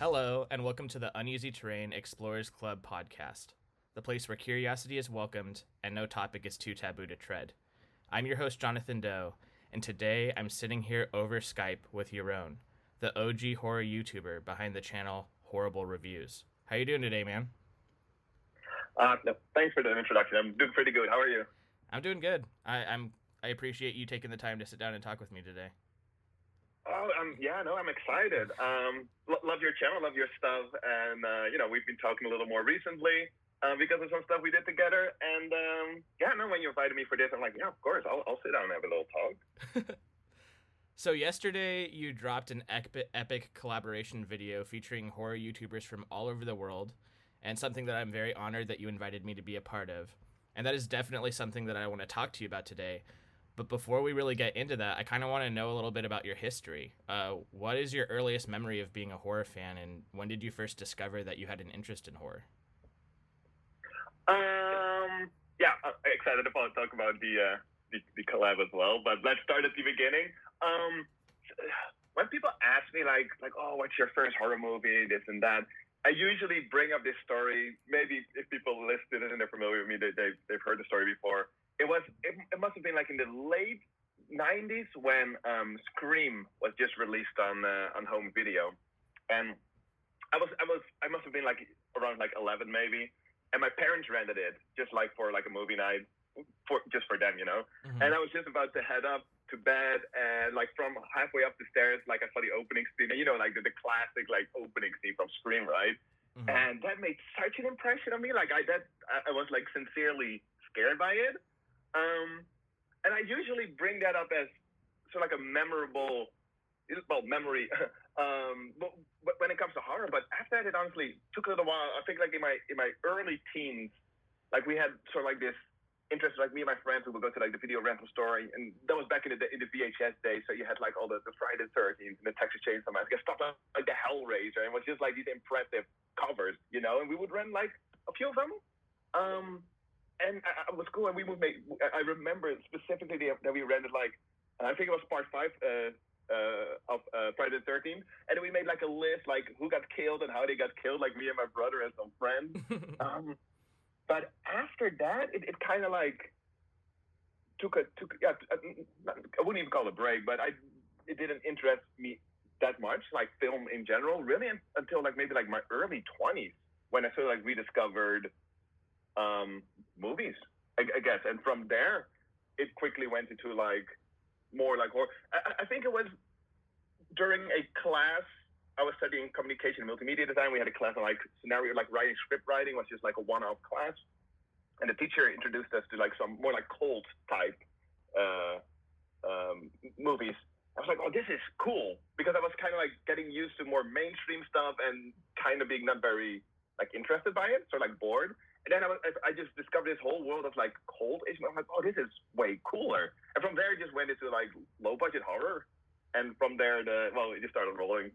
Hello, and welcome to the Uneasy Terrain Explorers Club podcast, the place where curiosity is welcomed and no topic is too taboo to tread. I'm your host, Jonathan Doe, and today I'm sitting here over Skype with Jeroen, the OG horror YouTuber behind the channel Horrible Reviews. How you doing today, man? Uh, thanks for the introduction. I'm doing pretty good. How are you? I'm doing good. I, I'm I appreciate you taking the time to sit down and talk with me today. Oh, um, yeah, no, I'm excited. Um, lo- love your channel, love your stuff, and uh, you know, we've been talking a little more recently uh, because of some stuff we did together. And um, yeah, no, when you invited me for this, I'm like, yeah, of course, I'll, I'll sit down and have a little talk. so yesterday, you dropped an epic, epic collaboration video featuring horror YouTubers from all over the world, and something that I'm very honored that you invited me to be a part of. And that is definitely something that I want to talk to you about today. But before we really get into that, I kind of want to know a little bit about your history. Uh, what is your earliest memory of being a horror fan, and when did you first discover that you had an interest in horror? Um, yeah, I'm excited to talk about the, uh, the, the collab as well. But let's start at the beginning. Um, when people ask me like like, oh, what's your first horror movie, this and that, I usually bring up this story. Maybe if people listening and they're familiar with me, they, they they've heard the story before. It was it, it must have been like in the late 90s when um, Scream was just released on uh, on home video, and I was I was I must have been like around like 11 maybe, and my parents rented it just like for like a movie night for just for them, you know. Mm-hmm. And I was just about to head up to bed, and like from halfway up the stairs, like I saw the opening scene, you know, like the, the classic like opening scene from Scream, right? Mm-hmm. And that made such an impression on me. Like I that I was like sincerely scared by it. Um, and I usually bring that up as sort of like a memorable, well, memory. um, but, but when it comes to horror, but after that, it honestly took a little while. I think like in my in my early teens, like we had sort of like this interest, like me and my friends, we would go to like the video rental store, and that was back in the in the VHS days. So you had like all the, the Friday the Thirteenth and the Texas Chainsaw Massacre, stuff like like the Hellraiser, and it was just like these impressive covers, you know. And we would rent like a few of them. Um, and I, I was cool, and we would make. I remember specifically that we rented like, I think it was part five uh, uh, of uh, Friday the Thirteenth, and we made like a list, like who got killed and how they got killed, like me and my brother and some friends. um, but after that, it, it kind of like took a took. Yeah, I wouldn't even call it a break, but I it didn't interest me that much, like film in general, really, until like maybe like my early twenties when I sort of like rediscovered um, movies, I, I, guess. And from there, it quickly went into like more like horror. I, I, think it was during a class. I was studying communication and multimedia design. We had a class on like scenario, like writing script writing, was just like a one-off class. And the teacher introduced us to like some more like cult type uh, um, movies. I was like, oh, this is cool because I was kind of like getting used to more mainstream stuff and kind of being not very like interested by it, so like bored. And then I, was, I just discovered this whole world of like cold Asian. I'm like, oh, this is way cooler. And from there, it just went into like low budget horror. And from there, the well, it just started rolling.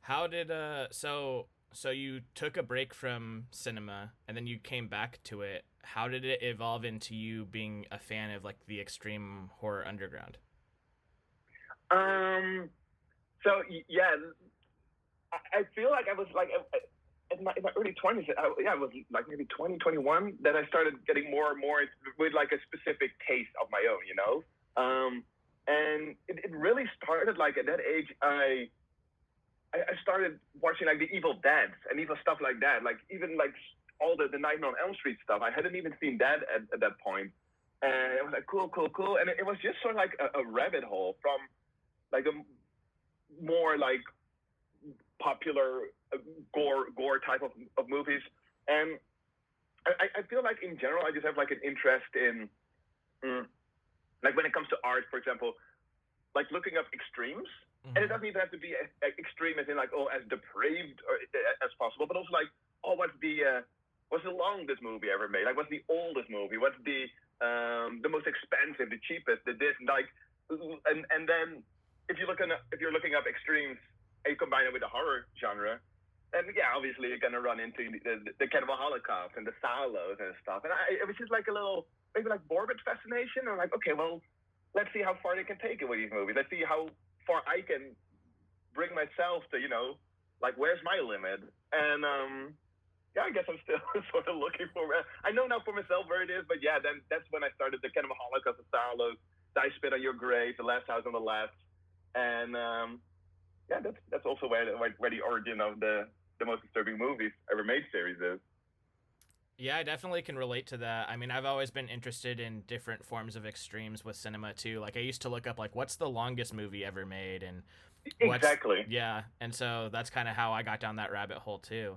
How did uh? So so you took a break from cinema and then you came back to it. How did it evolve into you being a fan of like the extreme horror underground? Um. So yeah, I feel like I was like in my, in my early 20s, I, yeah, was like maybe 20, 21, that I started getting more and more with like a specific taste of my own, you know? Um, and it, it really started like at that age, I, I started watching like the Evil Dead and even stuff like that. Like even like all the, the Nightmare on Elm Street stuff. I hadn't even seen that at, at that point. And it was like, cool, cool, cool. And it, it was just sort of like a, a rabbit hole from like a more like popular uh, gore gore type of, of movies. And I, I feel like in general, I just have like an interest in, mm, like when it comes to art, for example, like looking up extremes. Mm-hmm. And it doesn't even have to be a, a extreme as in like oh as depraved or, uh, as possible, but also like oh what's the uh, what's the longest movie ever made? Like what's the oldest movie? What's the um, the most expensive, the cheapest, the this like, and and then if you look at if you're looking up extremes you combine it with the horror genre, and yeah, obviously you're gonna run into the, the, the Cannibal Holocaust and the Salòs and stuff. And I, it was just like a little maybe like morbid fascination. I'm like, okay, well, let's see how far they can take it with these movies. Let's see how far I can bring myself to you know like where's my limit and um yeah i guess i'm still sort of looking for i know now for myself where it is but yeah then that's when i started the of holocaust the Salò, i spit on your grave the last house on the left and um yeah that's that's also where the, where the origin of the the most disturbing movies ever made series is yeah, I definitely can relate to that. I mean, I've always been interested in different forms of extremes with cinema too. Like I used to look up like what's the longest movie ever made and exactly. Yeah, and so that's kind of how I got down that rabbit hole too.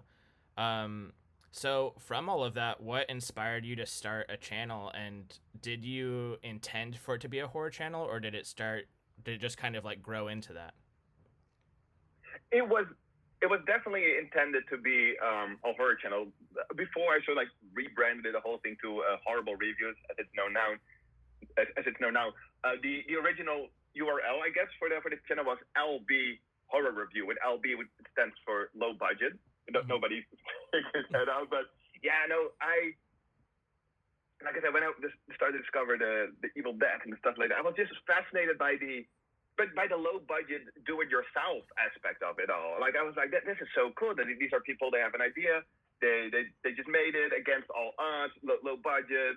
Um so from all of that, what inspired you to start a channel and did you intend for it to be a horror channel or did it start did it just kind of like grow into that? It was it was definitely intended to be um, a horror channel. Before I sort of like rebranded the whole thing to uh, horrible reviews, as it's known now. As, as it's known now, uh, the the original URL, I guess, for the for the channel was LB Horror Review. With LB, which stands for low budget. Mm-hmm. Nobody figured that out, but yeah, no, I like I said when I started to discover the the Evil Dead and stuff like that, I was just fascinated by the but by the low budget do it yourself aspect of it all. Like i was like this is so cool that these are people they have an idea they they, they just made it against all odds low, low budget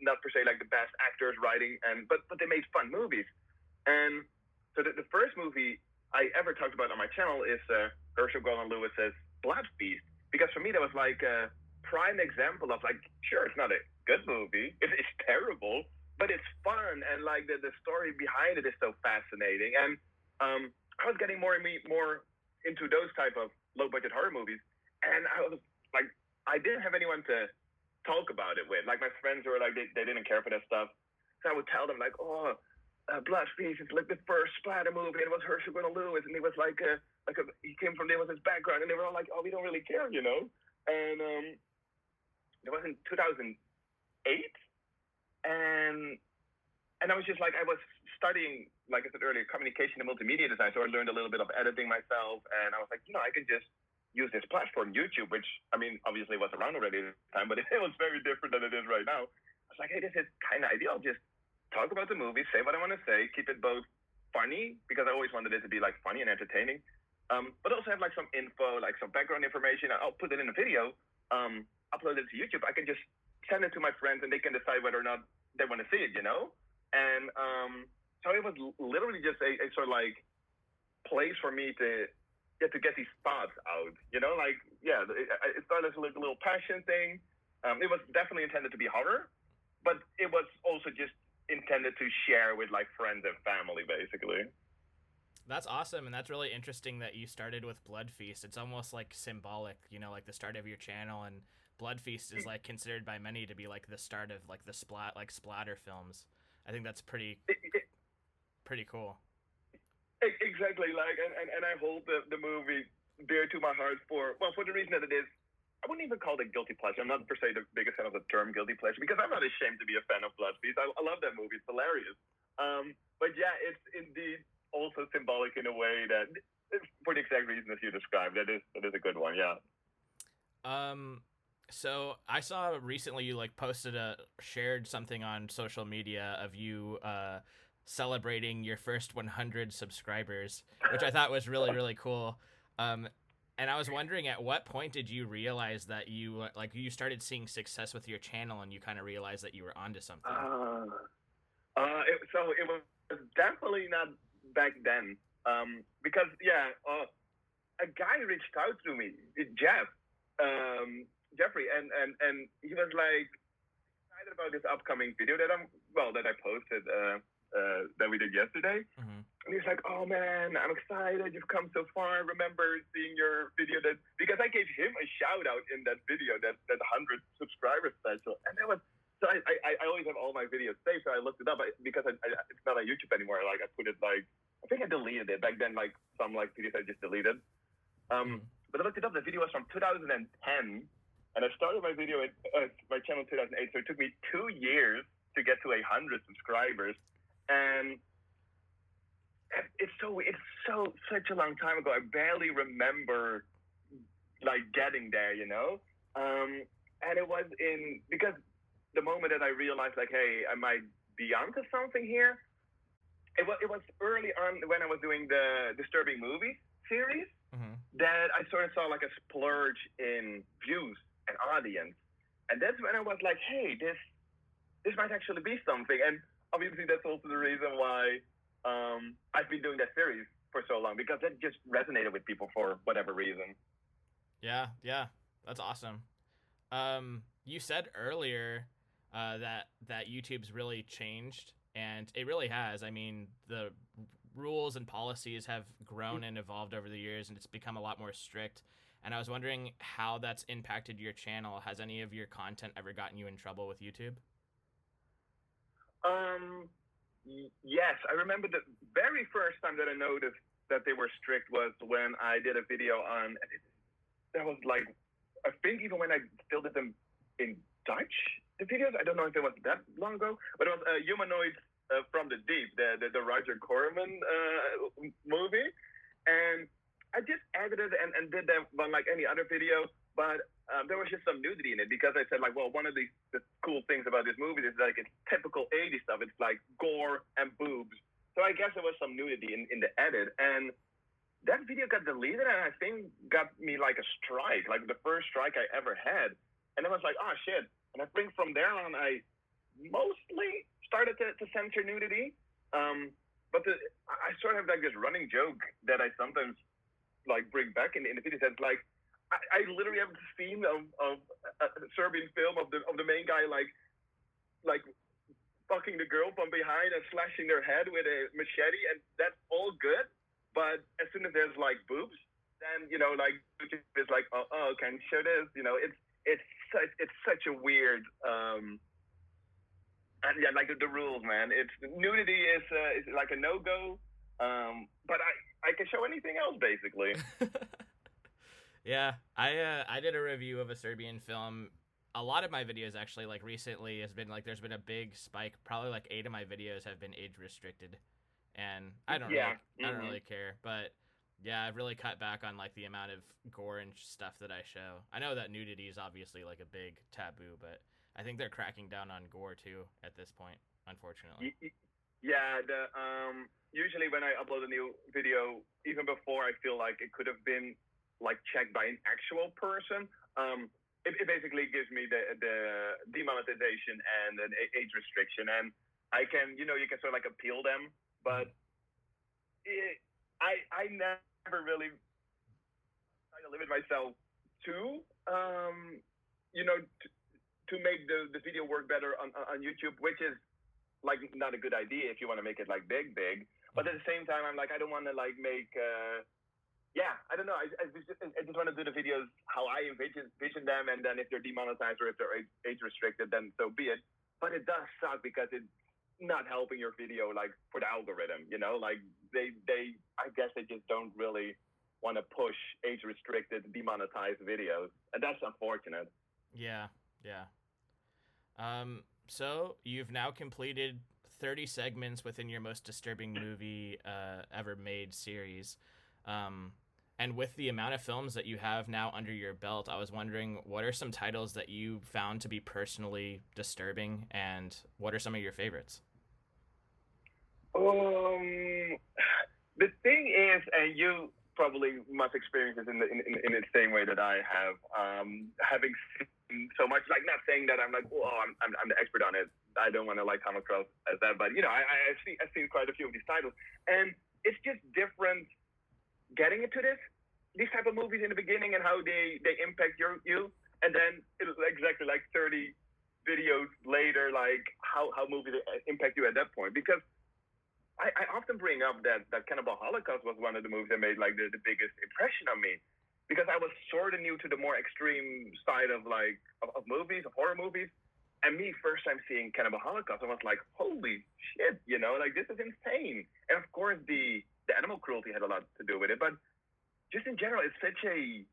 not per se like the best actors writing and but but they made fun movies. And so the, the first movie i ever talked about on my channel is uh, herschell gordon lewis's blood feast because for me that was like a prime example of like sure it's not a good movie it, it's terrible but it's fun and like the, the story behind it is so fascinating. And um, I was getting more and more into those type of low budget horror movies, and I was like, I didn't have anyone to talk about it with. Like my friends were like, they, they didn't care for that stuff, so I would tell them like, oh. Uh, Blood Feast is like the first splatter movie, and it was Herschell Gordon Lewis, and he was like a like a he came from there was his background, and they were all like, oh, we don't really care, you know. And um, it was in 2008, and and I was just like I was studying, like I said earlier, communication and multimedia design. So I learned a little bit of editing myself, and I was like, you know, I can just use this platform, YouTube, which I mean, obviously was around already at the time, but it was very different than it is right now. I was like, hey, this is kind of ideal. Just talk about the movie, say what I want to say, keep it both funny because I always wanted it to be like funny and entertaining, um, but also have like some info, like some background information. I'll put it in a video, um, upload it to YouTube. I can just send it to my friends, and they can decide whether or not they want to see it, you know? And um, so it was literally just a, a sort of like place for me to get to get these thoughts out, you know? Like, yeah, it, it started as a little passion thing. Um, it was definitely intended to be horror, but it was also just intended to share with like friends and family, basically. That's awesome, and that's really interesting that you started with Blood Feast. It's almost like symbolic, you know, like the start of your channel and Blood Feast is like considered by many to be like the start of like the splat like splatter films. I think that's pretty pretty cool. Exactly, like and, and, and I hold the, the movie dear to my heart for well for the reason that it is I wouldn't even call it guilty pleasure. I'm not per se the biggest fan of the term guilty pleasure because I'm not ashamed to be a fan of Blood Feast. I, I love that movie. It's hilarious. Um, but yeah, it's indeed also symbolic in a way that for the exact reason as you described. That is that is a good one. Yeah. Um, so I saw recently you like posted a shared something on social media of you uh, celebrating your first 100 subscribers, which I thought was really really cool. Um, and I was wondering at what point did you realize that you like you started seeing success with your channel and you kind of realized that you were onto something? Uh, uh, it, so it was definitely not back then um, because yeah, uh, a guy reached out to me, Jeff. Um, Jeffrey, and and and he was like excited about this upcoming video that I'm well that I posted uh, uh, that we did yesterday. Mm-hmm. And he's like, "Oh man, I'm excited! You've come so far. I remember seeing your video that because I gave him a shout out in that video that that hundred subscriber special, and that was." So I, I, I always have all my videos saved, so I looked it up because I, I, it's not on YouTube anymore. Like I put it like I think I deleted it back then. Like some like videos I just deleted. Um, mm-hmm. But I looked it up. The video was from 2010, and I started my video at uh, my channel 2008, so it took me two years to get to a hundred subscribers, and it's so it's so such a long time ago. I barely remember like getting there, you know. Um, and it was in because the moment that I realized like, hey, I might be onto something here. it was it was early on when I was doing the disturbing movie series hmm that I sort of saw like a splurge in views and audience, and that's when I was like, hey, this this might actually be something. And obviously, that's also the reason why um, I've been doing that series for so long because that just resonated with people for whatever reason. Yeah, yeah, that's awesome. Um, you said earlier uh, that that YouTube's really changed, and it really has. I mean, the rules and policies have grown and evolved over the years, and it's become a lot more strict. And I was wondering how that's impacted your channel. Has any of your content ever gotten you in trouble with YouTube? Um, yes, I remember the very first time that I noticed that they were strict was when I did a video on. That was like, I think even when I still did them in Dutch, the videos. I don't know if it was that long ago, but it was uh, humanoid uh, from the Deep, the the, the Roger Corman uh, movie, and I just edited and, and did that on like any other video, but um, there was just some nudity in it because I said like, well, one of the, the cool things about this movie is like it's typical 80s stuff. It's like gore and boobs. So I guess there was some nudity in, in the edit, and that video got deleted, and I think got me like a strike, like the first strike I ever had, and I was like, oh shit. And I think from there on, I mostly started to, to censor nudity. Um, but the, I sort of have like this running joke that I sometimes like bring back in, in the videos. That's like I, I literally have the scene of, of a Serbian film of the of the main guy like like fucking the girl from behind and slashing their head with a machete, and that's all good. But as soon as there's like boobs, then you know like it's like oh, oh can you show this? You know it's it's such it's such a weird. um and yeah, like the, the rules, man. It's nudity is uh, is like a no go. Um, but I I can show anything else basically. yeah, I uh, I did a review of a Serbian film. A lot of my videos actually, like recently, has been like there's been a big spike. Probably like eight of my videos have been age restricted, and I don't Yeah, really, I don't mhm. really care. But yeah, I've really cut back on like the amount of gore and stuff that I show. I know that nudity is obviously like a big taboo, but I think they're cracking down on gore too at this point. Unfortunately. Yeah, the um usually when I upload a new video, even before I feel like it could have been like checked by an actual person, um, it, it basically gives me the the demonetization and an age restriction, and I can you know you can sort of like appeal them, but it, I I never really try to limit myself to um you know to, to make the, the video work better on, on on YouTube, which is like not a good idea if you want to make it like big big but at the same time i'm like i don't want to like make uh yeah i don't know. I, I just, I just want to do the videos how i envision, envision them and then if they're demonetized or if they're age, age restricted then so be it. But it does suck because it's not helping your video like for the algorithm you know? Like they they i guess they just don't really want to push age restricted demonetized videos and that's unfortunate. Yeah, yeah. Um, so you've now completed 30 segments within your most disturbing movie uh, ever made series. Um, and with the amount of films that you have now under your belt, I was wondering what are some titles that you found to be personally disturbing, and what are some of your favorites? Um, the thing is, and you probably must experience this in the in, in, in the same way that I have. Um, having so much, like not saying that I'm like, oh, I'm, I'm I'm the expert on it. I don't want to like come across as that, but you know, I I- I've seen I've seen quite a few of these titles, and it's just different getting into this these type of movies in the beginning and how they they impact your you, and then exactly like 30 videos later, like how how movies uh, impact you at that point because. I, I often bring up that that Cannibal Holocaust was one of the movies that made like the, the biggest impression on me because I was sort of new to the more extreme side of like of, of movies, of horror movies. And me first time seeing Cannibal Holocaust, I was like, holy shit, you know, like this is insane. And of course the the animal cruelty had a lot to do with it, but just in general, it's such a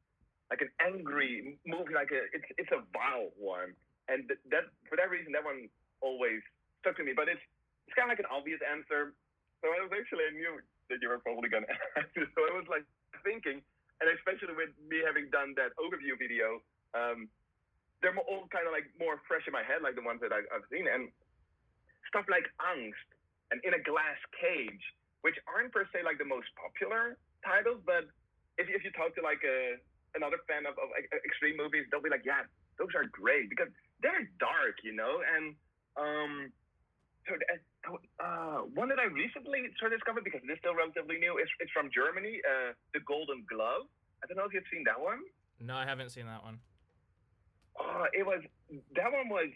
like an angry movie, like a it's it's a vile one, and th- that for that reason that one always stuck to me. But it's it's kind of like an obvious answer. So I was actually I knew that you were probably gonna answer. So I was like thinking, and especially with me having done that overview video, um, they're all kind of like more fresh in my head, like the ones that I, I've seen, and stuff like angst and In a Glass Cage, which aren't per se like the most popular titles, but if, if you talk to like a another fan of, of extreme movies, they'll be like, yeah, those are great because they're dark, you know, and um, uh, one that I recently sort of discovered because it is still relatively new is it's from Germany, uh, The Golden Glove. I don't know if you've seen that one. No, I haven't seen that one. Oh, it was that one was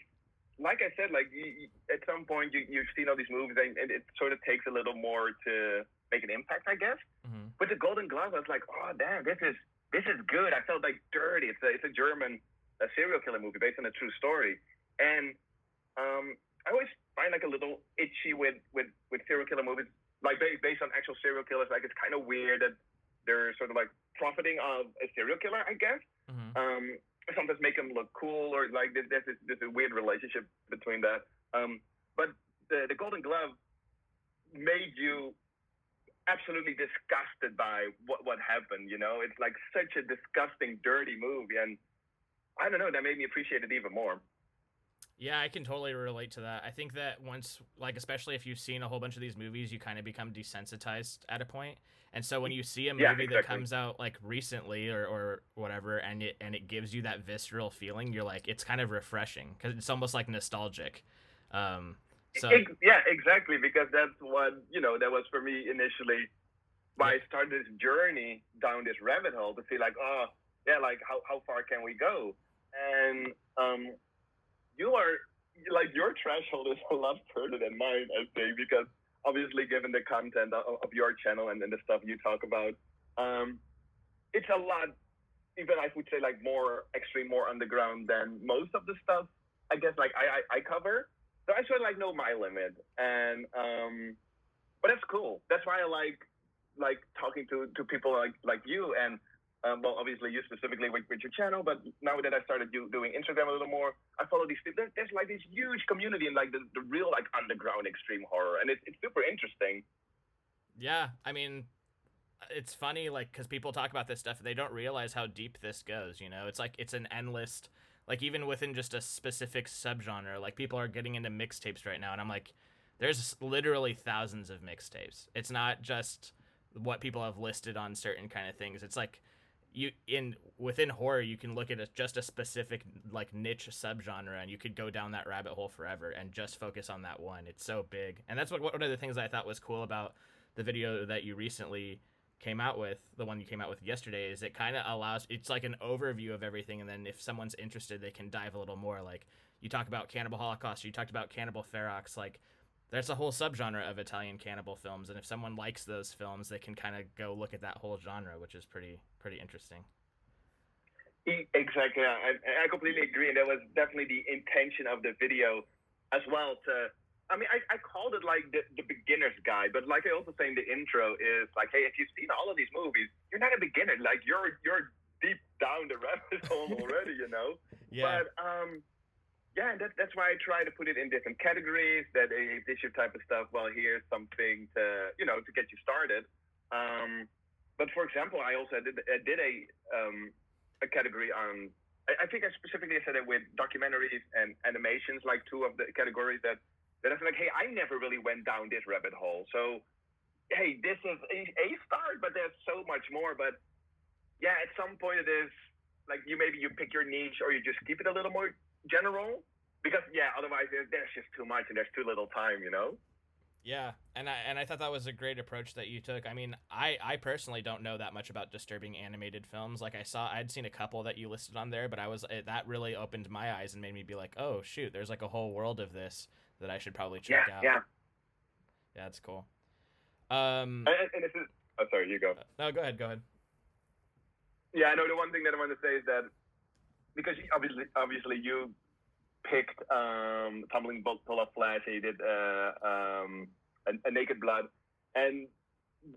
like I said, like you, you, at some point you you've seen all these movies and, and, it sort of takes a little more to make an impact, I guess. Mm-hmm. But the Golden Glove, I was like, oh damn, this is this is good. I felt like dirty. It's a it's a German a serial killer movie based on a true story, and um, I always find like a little itchy with with with serial killer movies, like based on actual serial killers. Like it's kind of weird that they're sort of like profiting of a serial killer, I guess. Mm-hmm. Um, sometimes make them look cool or like there's there's, there's a weird relationship between that. Um, but the the Golden Glove made you absolutely disgusted by what what happened. You know, it's like such a disgusting, dirty movie, and I don't know. That made me appreciate it even more. Yeah, I can totally relate to that. I think that once, like, especially if you've seen a whole bunch of these movies, you kind of become desensitized at a point. And so when you see a movie yeah, exactly. that comes out like recently or, or whatever, and it and it gives you that visceral feeling, you're like, it's kind of refreshing because it's almost like nostalgic. Um, so yeah, exactly, because that's what you know. That was for me initially. Why yeah. I started this journey down this rabbit hole to see like, oh, yeah, like how how far can we go? And um, you are like your threshold is a lot further than mine, I think, because obviously, given the content of, of your channel and then the stuff you talk about, um, it's a lot. Even I would say like more extreme, more underground than most of the stuff. I guess like I I, I cover. So I sort of like know my limit, and um, but that's cool. That's why I like like talking to to people like like you and um, well, obviously you specifically with, with, your channel, but now that I started do, doing Instagram a little more, I follow these people. There's, like this huge community in like the, the real like underground extreme horror, and it's it's super interesting. Yeah, I mean, it's funny like because people talk about this stuff, they don't realize how deep this goes. You know, it's like it's an endless, like even within just a specific subgenre. Like people are getting into mixtapes right now, and I'm like, there's literally thousands of mixtapes. It's not just what people have listed on certain kind of things. It's like you in within horror you can look at a, just a specific like niche subgenre and you could go down that rabbit hole forever and just focus on that one. It's so big. And that's what one of the things i thought was cool about the video that you recently came out with the one you came out with yesterday is it kind of allows it's like an overview of everything and then if someone's interested they can dive a little more. Like you talk about cannibal holocaust you talked about cannibal ferox like there's a whole subgenre of Italian cannibal films, and if someone likes those films, they can kind of go look at that whole genre, which is pretty pretty interesting. Exactly, I, I completely agree, and that was definitely the intention of the video as well. To, I mean, I, I called it like the, the beginner's guide, but like I also say in the intro is like, hey, if you've seen all of these movies, you're not a beginner. Like you're you're deep down the rabbit hole already, you know. Yeah. But um, yeah, that, that's why I try to put it in different categories. That if this your type of stuff, well, here's something to you know to get you started. Um, but for example, I also did I did a um, a category on. I, I think I specifically said it with documentaries and animations, like two of the categories that that I feel like, hey, I never really went down this rabbit hole. So, hey, this is a, a start, but there's so much more. But yeah, at some point it is like you maybe you pick your niche or you just keep it a little more general because yeah, otherwise there's just too much and there's too little time, you know. Yeah, and I and I thought that was a great approach that you took. I mean, I I personally don't know that much about disturbing animated films. Like I saw, I'd seen a couple that you listed on there, but I was it, that really opened my eyes and made me be like, oh shoot, there's like a whole world of this that I should probably check yeah, out. Yeah, yeah, that's cool. Um, and, and this is oh sorry, you go. No, go ahead, go ahead. Yeah, I know the one thing that I want to say is that because obviously obviously you picked um, Tumbling Doll of Flesh. He did uh, um, a, a, Naked Blood, and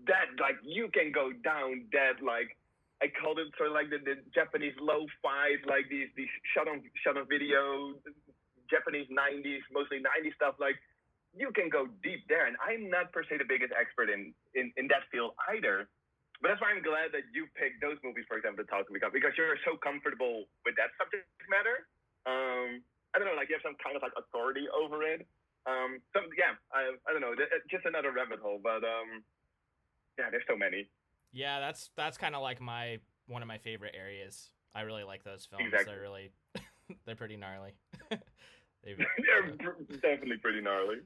that like you can go down that like I called it sort of like the, the Japanese lo-fi, like these these shot on shot on video, Japanese '90s, mostly '90s stuff. Like you can go deep there, and I'm not per se the biggest expert in in, in that field either. But that's why I'm glad that you picked those movies, for example, to talk about because you're so comfortable with that subject matter. Um, I don't know, like you have some kind of like authority over it. Um, so yeah, I, I don't know, just another rabbit hole, but um, yeah, there's so many. Yeah, that's that's kind of like my one of my favorite areas. I really like those films. Exactly. They're really they're pretty gnarly. they're definitely pretty gnarly.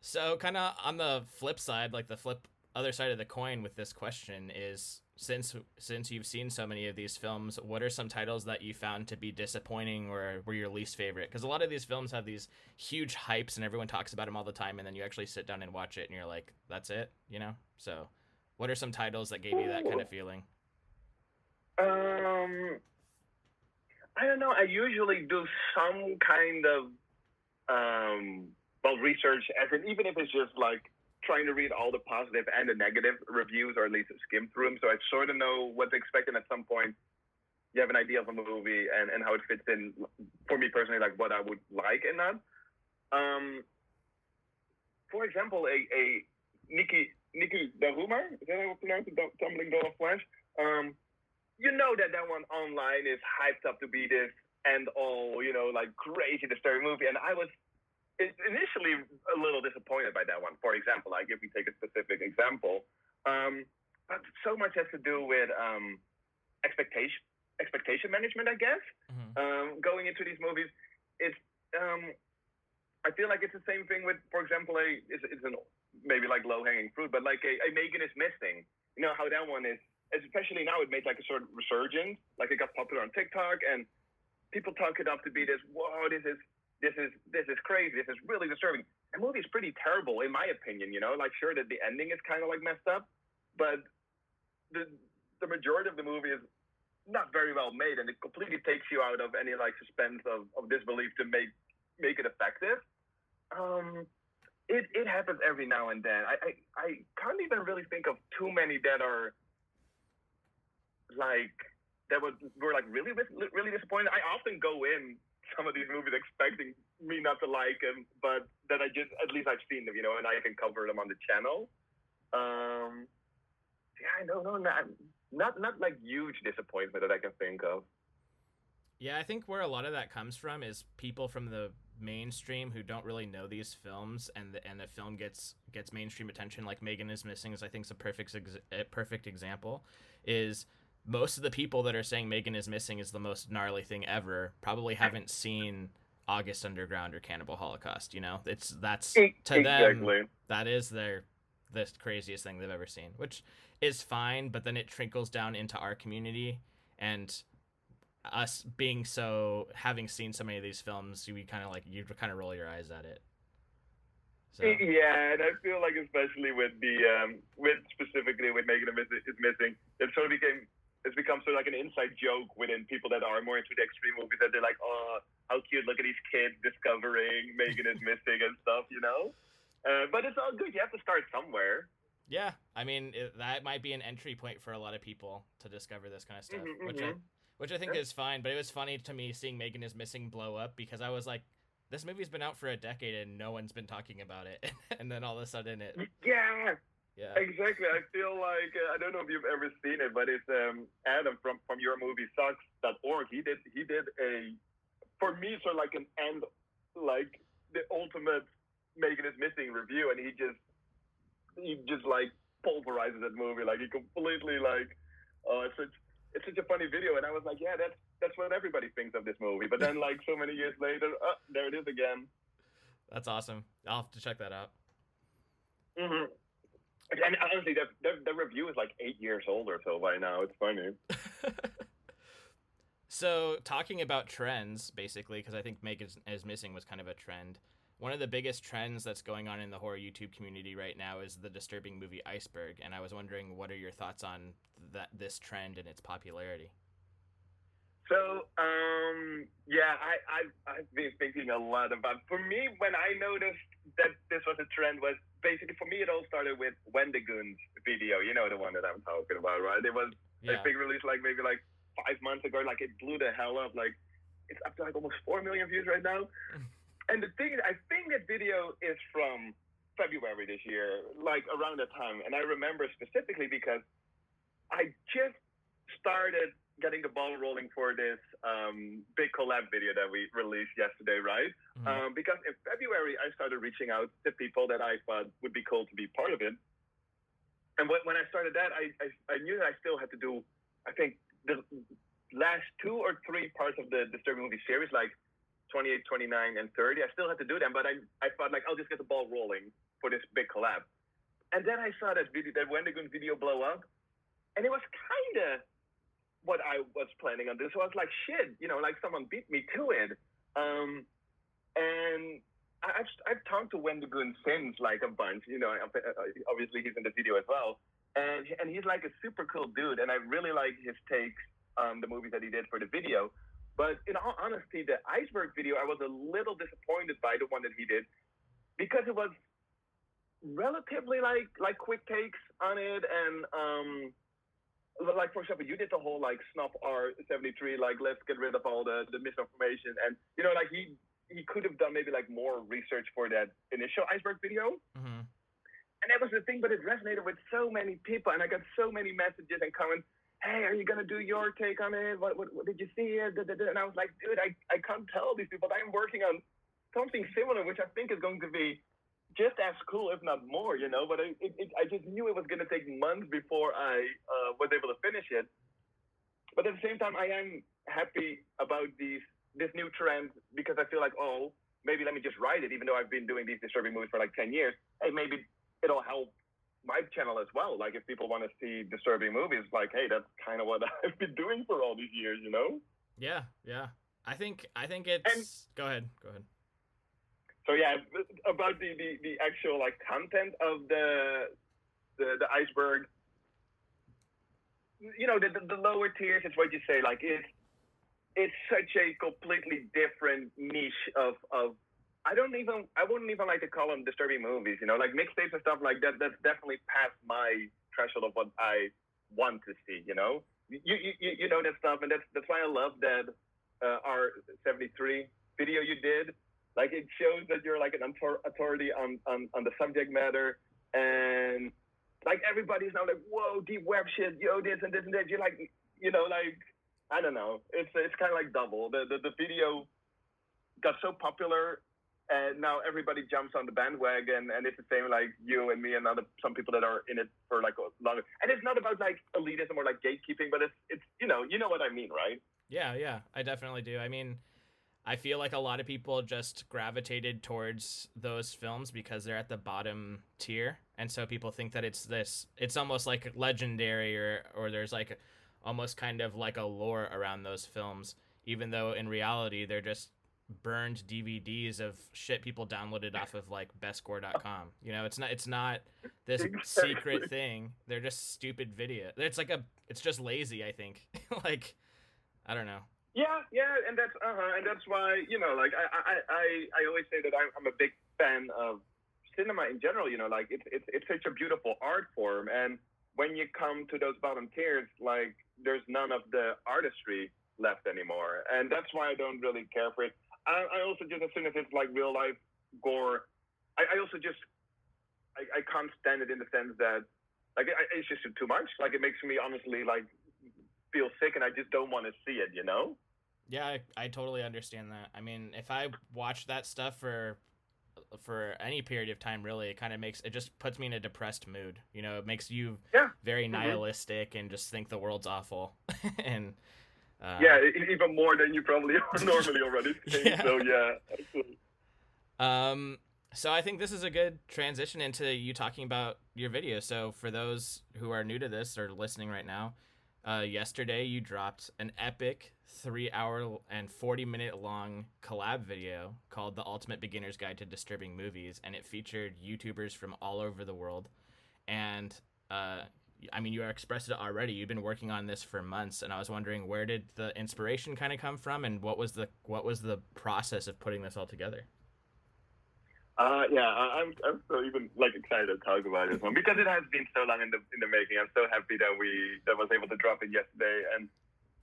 So, kind of on the flip side, like the flip other side of the coin with this question is since since you've seen so many of these films, what are some titles that you found to be disappointing or were your least favorite? Because a lot of these films have these huge hypes and everyone talks about them all the time, and then you actually sit down and watch it and you're like, "That's it," you know. So, what are some titles that gave you that kind of feeling? Um, I don't know. I usually do some kind of um well research, as in even if it's just like trying to read all the positive and the negative reviews, or at least skim through them, so I sort of know what to expect. And at some point, you have an idea of a movie and, and how it fits in. For me personally, like what I would like in that. Um, for example, a a Nikki Nikki Daruma, is that how you pronounce it? Tumbling Doll of Flesh. Um, you know that that one online is hyped up to be this and all, you know, like crazy disturbing movie, and I was initially a little disappointed by that one. For example, like if we take a specific example, um, but so much has to do with um, expectation expectation management, I guess. Mm-hmm. Um, going into these movies, it's um, I feel like it's the same thing with, for example, a it's, it's an maybe like low hanging fruit, but like a, a Megan is missing. You know how that one is, especially now it made like a sort of resurgence. Like it got popular on TikTok and people talk it up to be this. Whoa, this is this is this is crazy. This is really disturbing. The movie is pretty terrible, in my opinion. You know, like sure that the ending is kind of like messed up, but the the majority of the movie is not very well made, and it completely takes you out of any like suspense of, of disbelief to make make it effective. Um, it it happens every now and then. I, I I can't even really think of too many that are like that were, were like really really disappointed. I often go in some of these movies expecting me not to like them, but then I just at least I've seen them, you know, and I can cover them on the channel. Um, yeah, I don't know, not not not like huge disappointment that I can think of. Yeah, I think where a lot of that comes from is people from the mainstream who don't really know these films, and the and the film gets gets mainstream attention. Like Megan is missing is I think is a perfect a perfect example. Is most of the people that are saying Megan is missing is the most gnarly thing ever probably haven't seen August Underground or Cannibal Holocaust. You know, it's that's to exactly. them that is their the craziest thing they've ever seen, which is fine. But then it trickles down into our community and us being so having seen so many of these films, we kind of like you kind of roll your eyes at it. So. Yeah, and I feel like especially with the um, with specifically with Megan is missing, it sort of became it's become sort of like an inside joke within people that are more into the extreme movies that they're like, oh, how cute! Look at these kids discovering Megan is missing and stuff, you know. Uh, but it's all good. You have to start somewhere. Yeah, I mean it, that might be an entry point for a lot of people to discover this kind of stuff, mm-hmm, which mm-hmm. I which I think yeah. is fine. But it was funny to me seeing Megan is missing blow up because I was like, this movie's been out for a decade and no one's been talking about it, and then all of a sudden it. Yeah, yeah. Exactly. I feel like uh, I don't know if you've ever seen it, but it's um, Adam from from YourMovieSucks.org. He did he did a for me sort of like an end like the ultimate Megan is missing review, and he just he just like pulverizes that movie. Like he completely like oh it's such it's such a funny video, and I was like yeah that's that's what everybody thinks of this movie. But then like so many years later, oh, there it is again. That's awesome. I'll have to check that out. Mm-hmm. And honestly, the, the, the review is like eight years old or so by now. It's funny. so, talking about trends, basically, because I think Meg is, is Missing was kind of a trend. One of the biggest trends that's going on in the horror YouTube community right now is the disturbing movie Iceberg, and I was wondering what are your thoughts on that this trend and its popularity? So, um, yeah, I, I, I've been thinking a lot about. For me, when I noticed that this was a trend, was basically for me, it all started with Wendigoon's video. You know the one that I'm talking about, right? It was yeah. a big release, like maybe like five months ago. Like it blew the hell up. Like it's up to like almost four million views right now. and the thing is, I think that video is from February this year, like around that time. And I remember specifically because I just started getting the ball rolling for this um, big collab video that we released yesterday, right? Mhm. Um, because in February, I started reaching out to people that I thought would be cool to be part of it. And when, when I started that, I, I, I knew that I still had to do, I think, the last two or three parts of the Disturbing Movie series, like 28, 29, and 30. I still had to do them, but I, I thought, like, I'll just get the ball rolling for this big collab. And then I saw that video, that Wendigoon video blow up, and it was kind of what I was planning on doing. So I was like, shit, you know, like someone beat me to it. Um, and I've, I've talked to Wendigoon since like a bunch, you know, obviously he's in the video as well. And, and he's like a super cool dude. And I really like his takes on the movies that he did for the video. But in all honesty, the iceberg video, I was a little disappointed by the one that he did because it was relatively like like quick takes on it and um like for example you did the whole like snuff r73 like let's get rid of all the the misinformation. And you know like he he could have done maybe like more research for that initial iceberg video. Mhm. and that was the thing but it resonated with so many people and i got so many messages and comments hey are you gonna do your take on it? What, what, what did you see it? And i was like dude i i can't tell these people that i'm working on something similar which i think is going to be just as cool, if not more, you know. But I, it, it, I just knew it was going to take months before I uh, was able to finish it. But at the same time, I am happy about these this new trend because I feel like, oh, maybe let me just write it, even though I've been doing these disturbing movies for like ten years. Hey, maybe it'll help my channel as well. Like if people want to see disturbing movies, like, hey, that's kind of what I've been doing for all these years, you know. Yeah, yeah. I think I think it's. And- go ahead. Go ahead. So yeah, about the, the, the actual like content of the the, the iceberg. You know, the, the, the lower tiers is what you say. Like it's it's such a completely different niche of of. I don't even I wouldn't even like to call them disturbing movies. You know, like mixtapes and stuff like that. That's definitely past my threshold of what I want to see. You know, you you you, know that stuff, and that's that's why I love that uh, our seventy three video you did like it shows that you're like an authority on, on, on the subject matter and like everybody's now like whoa deep web shit yo this and this and that you're like you know like i don't know it's it's kind of like double the, the the video got so popular and now everybody jumps on the bandwagon and it's the same like you and me and other some people that are in it for like a longer and it's not about like elitism or like gatekeeping but it's it's you know you know what i mean right Yeah, yeah. I definitely do. I mean, I feel like a lot of people just gravitated towards those films because they're at the bottom tier, and so people think that it's this. It's almost like legendary, or or there's like almost kind of like a lore around those films, even though in reality they're just burned DVDs of shit people downloaded off of like bestgore.com. You know, it's not it's not this Exactly. secret thing. They're just stupid video. It's like a it's just lazy, I think. like I don't know. Yeah, yeah, and that's uh huh, and that's why you know, like I I I, I always say that I'm, I'm a big fan of cinema in general. You know, like it's it's it's such a beautiful art form, and when you come to those bottom tiers, like there's none of the artistry left anymore, and that's why I don't really care for it. I, I also just as soon as it's like real life gore, I, I also just I, I can't stand it in the sense that like I, it's just too much. Like it makes me honestly like feel sick, and I just don't want to see it. You know. Yeah, I, I totally understand that. I mean, if I watch that stuff for for any period of time, really, it kind of makes it just puts me in a depressed mood. You know, it makes you Yeah. very Mhm. nihilistic and just think the world's awful. and uh, yeah, even more than you probably are normally already think. Yeah. So yeah, absolutely. Um, so I think this is a good transition into you talking about your video. So for those who are new to this or listening right now, uh, yesterday you dropped an epic three-hour and forty-minute long collab video called "The Ultimate Beginner's Guide to Disturbing Movies," and it featured YouTubers from all over the world. And uh, I mean, you expressed it already. You've been working on this for months, and I was wondering where did the inspiration kind of come from, and what was the what was the process of putting this all together? Uh, yeah, I- I'm I'm so even like excited to talk about this one because it has been so long in the in the making. I'm so happy that we that was able to drop it yesterday, and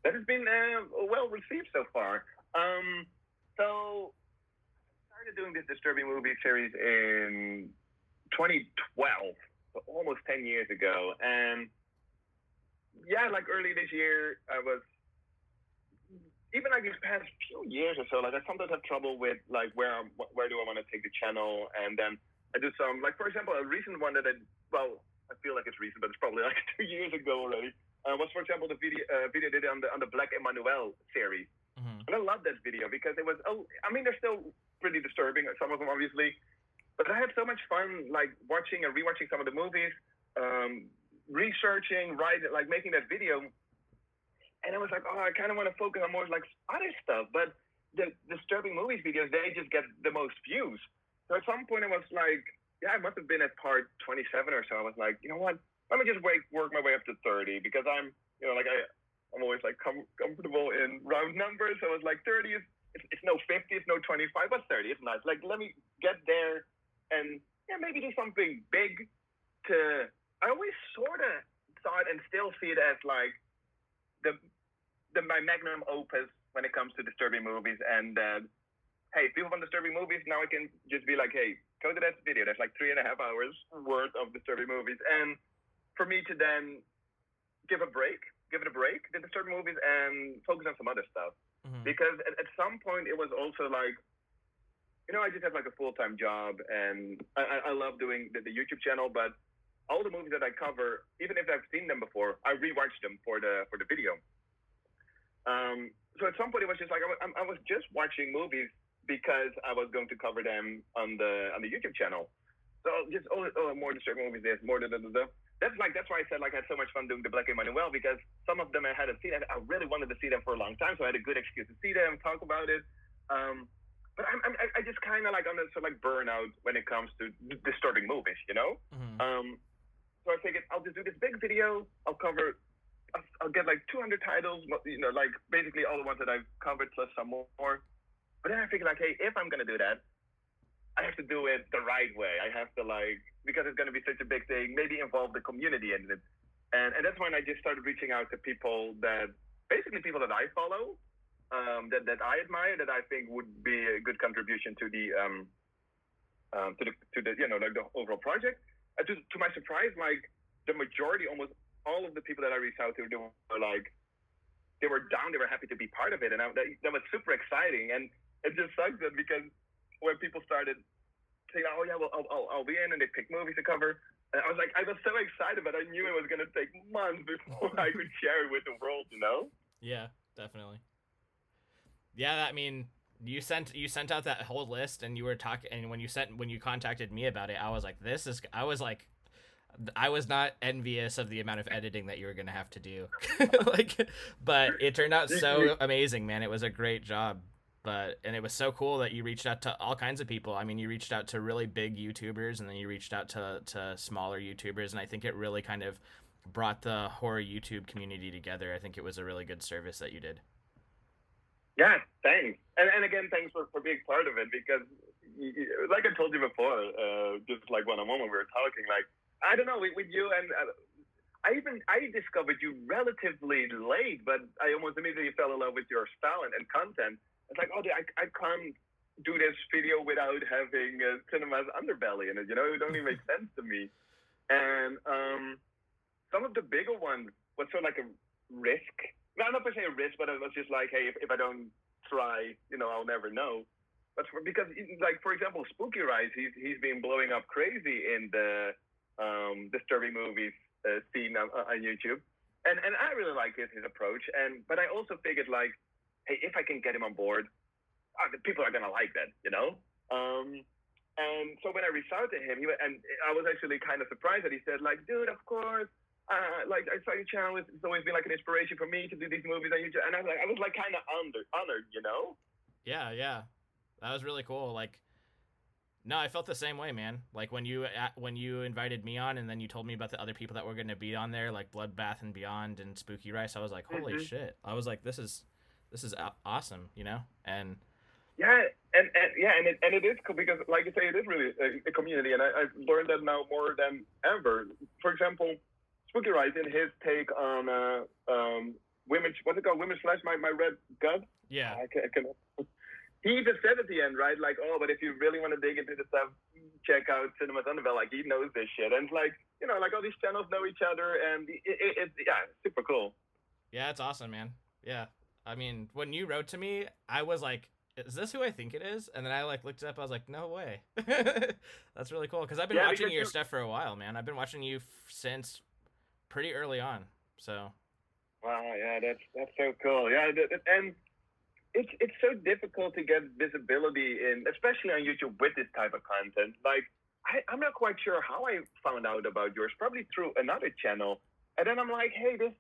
that has been uh, well received so far. Um, so I started doing this disturbing movie series in 2012, so almost 10 years ago, and yeah, like early this year, I was even like these past few years or so, like I sometimes have trouble with like where I'm, where do I want to take the channel, and then I do some like for example a recent one that I well I feel like it's recent, but it's probably like two years ago already. Uh, was for example the video uh, video did on the on the Black Emanuelle series, Mhm. and I love that video because it was oh I mean they're still pretty disturbing some of them obviously, but I had so much fun like watching and rewatching some of the movies, um, researching, writing like making that video and I was like, oh, I kind of want to focus on more like other stuff. But the disturbing movies videos, they just get the most views. So at some point, I was like, yeah, I must have been at part 27 or so. I was like, you know what? Let me just wait, work my way up to 30 because I'm, you know, like I, I'm always like com- comfortable in round numbers. So I was like, 30 is, it's, it's no 50, it's no 25, but 30 is nice. Like, let me get there and yeah, maybe do something big. To I always sort of thought and still see it as like the the my magnum opus when it comes to disturbing movies. And uh, hey, people want disturbing movies. Now I can just be like, hey, go to that video. That's like three and a half hours worth of disturbing movies. And for me to then give a break, give it a break, the disturbing movies, and focus on some other stuff. Mhm. Because at, at some point it was also like, you know, I just have like a full time job, and I, I, I love doing the, the YouTube channel, but all the movies that I cover, even if I've seen them before, I rewatch them for the for the video. Um, so at some point it was just like I was, I was just watching movies because I was going to cover them on the on the YouTube channel. So just oh, oh more disturbing movies, there's more da da da da. That's like that's why I said like I had so much fun doing the Black Emanuelle because some of them I hadn't seen. and I really wanted to see them for a long time, so I had a good excuse to see them, talk about it. Um, but I'm, I'm I just kind of like on a sort of like burnout when it comes to d- disturbing movies, you know. Mhm. Um, so I figured I'll just do this big video. I'll cover. I'll, get like 200 titles, you know, like basically all the ones that I've covered plus some more. But then I figured like, hey, if I'm gonna do that, I have to do it the right way. I have to like because it's gonna be such a big thing. Maybe involve the community in it, and and that's when I just started reaching out to people that basically people that I follow, um, that that I admire, that I think would be a good contribution to the um, um to the to the you know like the overall project. And to, to my surprise, like the majority, almost all of the people that I reached out to, they were like, they were down, they were happy to be part of it, and I, that, that was super exciting. And it just sucks that because when people started saying, "Oh yeah, well I'll, I'll, I'll be in," and they picked movies to cover, and I was like, I was so excited, but I knew it was gonna take months before I could share it with the world, you know? Yeah, definitely. Yeah, I mean, you sent you sent out that whole list, and you were talking, and when you sent when you contacted me about it, I was like, this is, I was like. I was not envious of the amount of editing that you were gonna have to do, like, but it turned out so amazing, man. It was a great job, but and it was so cool that you reached out to all kinds of people. I mean, you reached out to really big YouTubers, and then you reached out to to smaller YouTubers, and I think it really kind of brought the horror YouTube community together. I think it was a really good service that you did. Yeah, thanks. And, and again, thanks for, for being part of it because, like I told you before, uh, just like one on one when we were talking, like, I don't know, with, with you and uh, I even, I discovered you relatively late, but I almost immediately fell in love with your style and, and content. It's like, oh, I, I can't do this video without having uh, cinema's underbelly in it, you know? It don't even make sense to me. And um, some of the bigger ones was sort of like a risk. Well, not per se a risk, but it was just like, hey, if, if I don't try, you know, I'll never know. But for, because, like, for example, Spooky Rice, he's he's been blowing up crazy in the um, disturbing movies uh, scene on, on YouTube, and and I really like his, his approach. And but I also figured like, hey, if I can get him on board, uh, people are gonna like that, you know. Um, and so when I reached out to him, he and I was actually kind of surprised that he said like, dude, of course. Uh, like I saw your channel, it's always been like an inspiration for me to do these movies on YouTube, and I was like, I was like kind of honored, honored, you know. Yeah, yeah, that was really cool. Like, no, I felt the same way, man. Like when you when you invited me on, and then you told me about the other people that were going to be on there, like Bloodbath and Beyond and Spooky Rice. I was like, holy Mhm. shit! I was like, this is this is awesome, you know. And Yeah, and, and yeah, and it and it is cool because, like you say, it is really a, a community, and I, I've learned that now more than ever. For example, Spooky Rice in his take on uh, um, women, what's it called, women slash my my red gut. yeah, I can, I can, he even said at the end, right? Like, oh, but if you really want to dig into the stuff, check out Cinema's Underbelly. Like, he knows this shit, and like, you know, like all these channels know each other, and it, it, it's yeah, super cool. yeah, it's awesome, man. Yeah, I mean, when you wrote to me, I was like, "Is this who I think it is?" And then I like looked it up. I was like, "No way." That's really cool because I've been Yeah, watching your stuff for a while, man. I've been watching you f- since pretty early on. So Wow, yeah, that's that's so cool. Yeah, th- and it's it's so difficult to get visibility in, especially on YouTube with this type of content. Like, I, I'm not quite sure how I found out about yours. Probably through another channel, and then I'm like, hey, this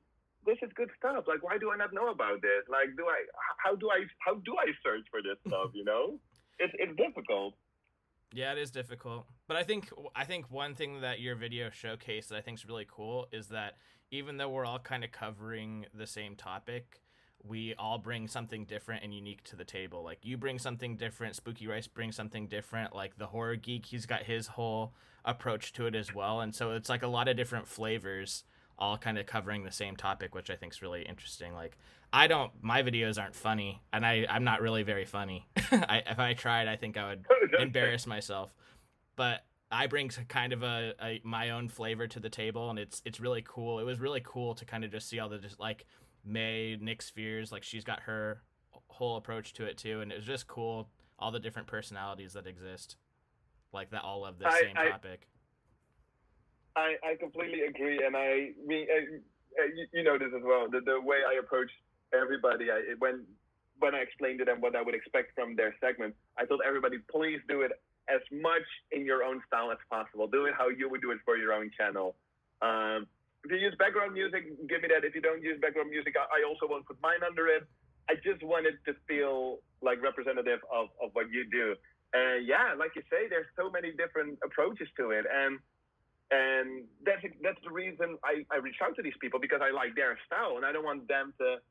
this is good stuff. Like, why do I not know about this? Like, do I? How do I? How do I search for this stuff? You know, it's it's difficult. Yeah, it is difficult, but I think I think one thing that your video showcased that I think is really cool is that even though we're all kind of covering the same topic, we all bring something different and unique to the table. Like you bring something different, Spooky Rice brings something different. Like the horror geek, he's got his whole approach to it as well, and so it's like a lot of different flavors all kind of covering the same topic, which I think is really interesting. Like I don't, my videos aren't funny, and I I'm not really very funny. I, if I tried, I think I would embarrass myself. But I bring kind of a, a my own flavor to the table, and it's it's really cool. It was really cool to kind of just see all the just like May, Nick Spheres, like she's got her whole approach to it too, and it was just cool all the different personalities that exist, like that all love the same I- topic. I, I completely agree, and I mean, you, you know this as well. The, the way I approach everybody, I, when when I explained to them what I would expect from their segment, I told everybody, please do it as much in your own style as possible. Do it how you would do it for your own channel. Um, if you use background music, give me that. If you don't use background music, I, I also won't put mine under it. I just want it to feel like representative of, of what you do. And yeah, like you say, there's so many different approaches to it, and and that's that's the reason I, I reached out to these people because I like their style, and I don't want them to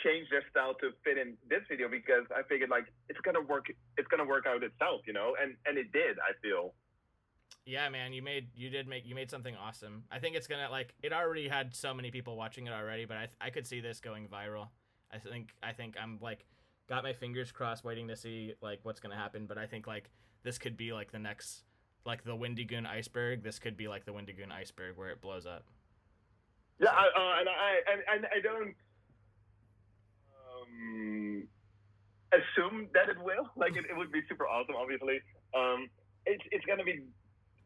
change their style to fit in this video because I figured like it's gonna work it's gonna work out itself, you know, and and it did. I feel. Yeah, man, you made you did make you made something awesome. I think it's gonna like it already had so many people watching it already, but I I could see this going viral. I think I think I'm like got my fingers crossed, waiting to see like what's gonna happen. But I think like this could be like the next like the Wendigoon iceberg. This could be like the Wendigoon iceberg where it blows up. Yeah, I, uh, and I and, and I don't um, assume that it will. Like it, it would be super awesome, obviously. Um, it's it's gonna be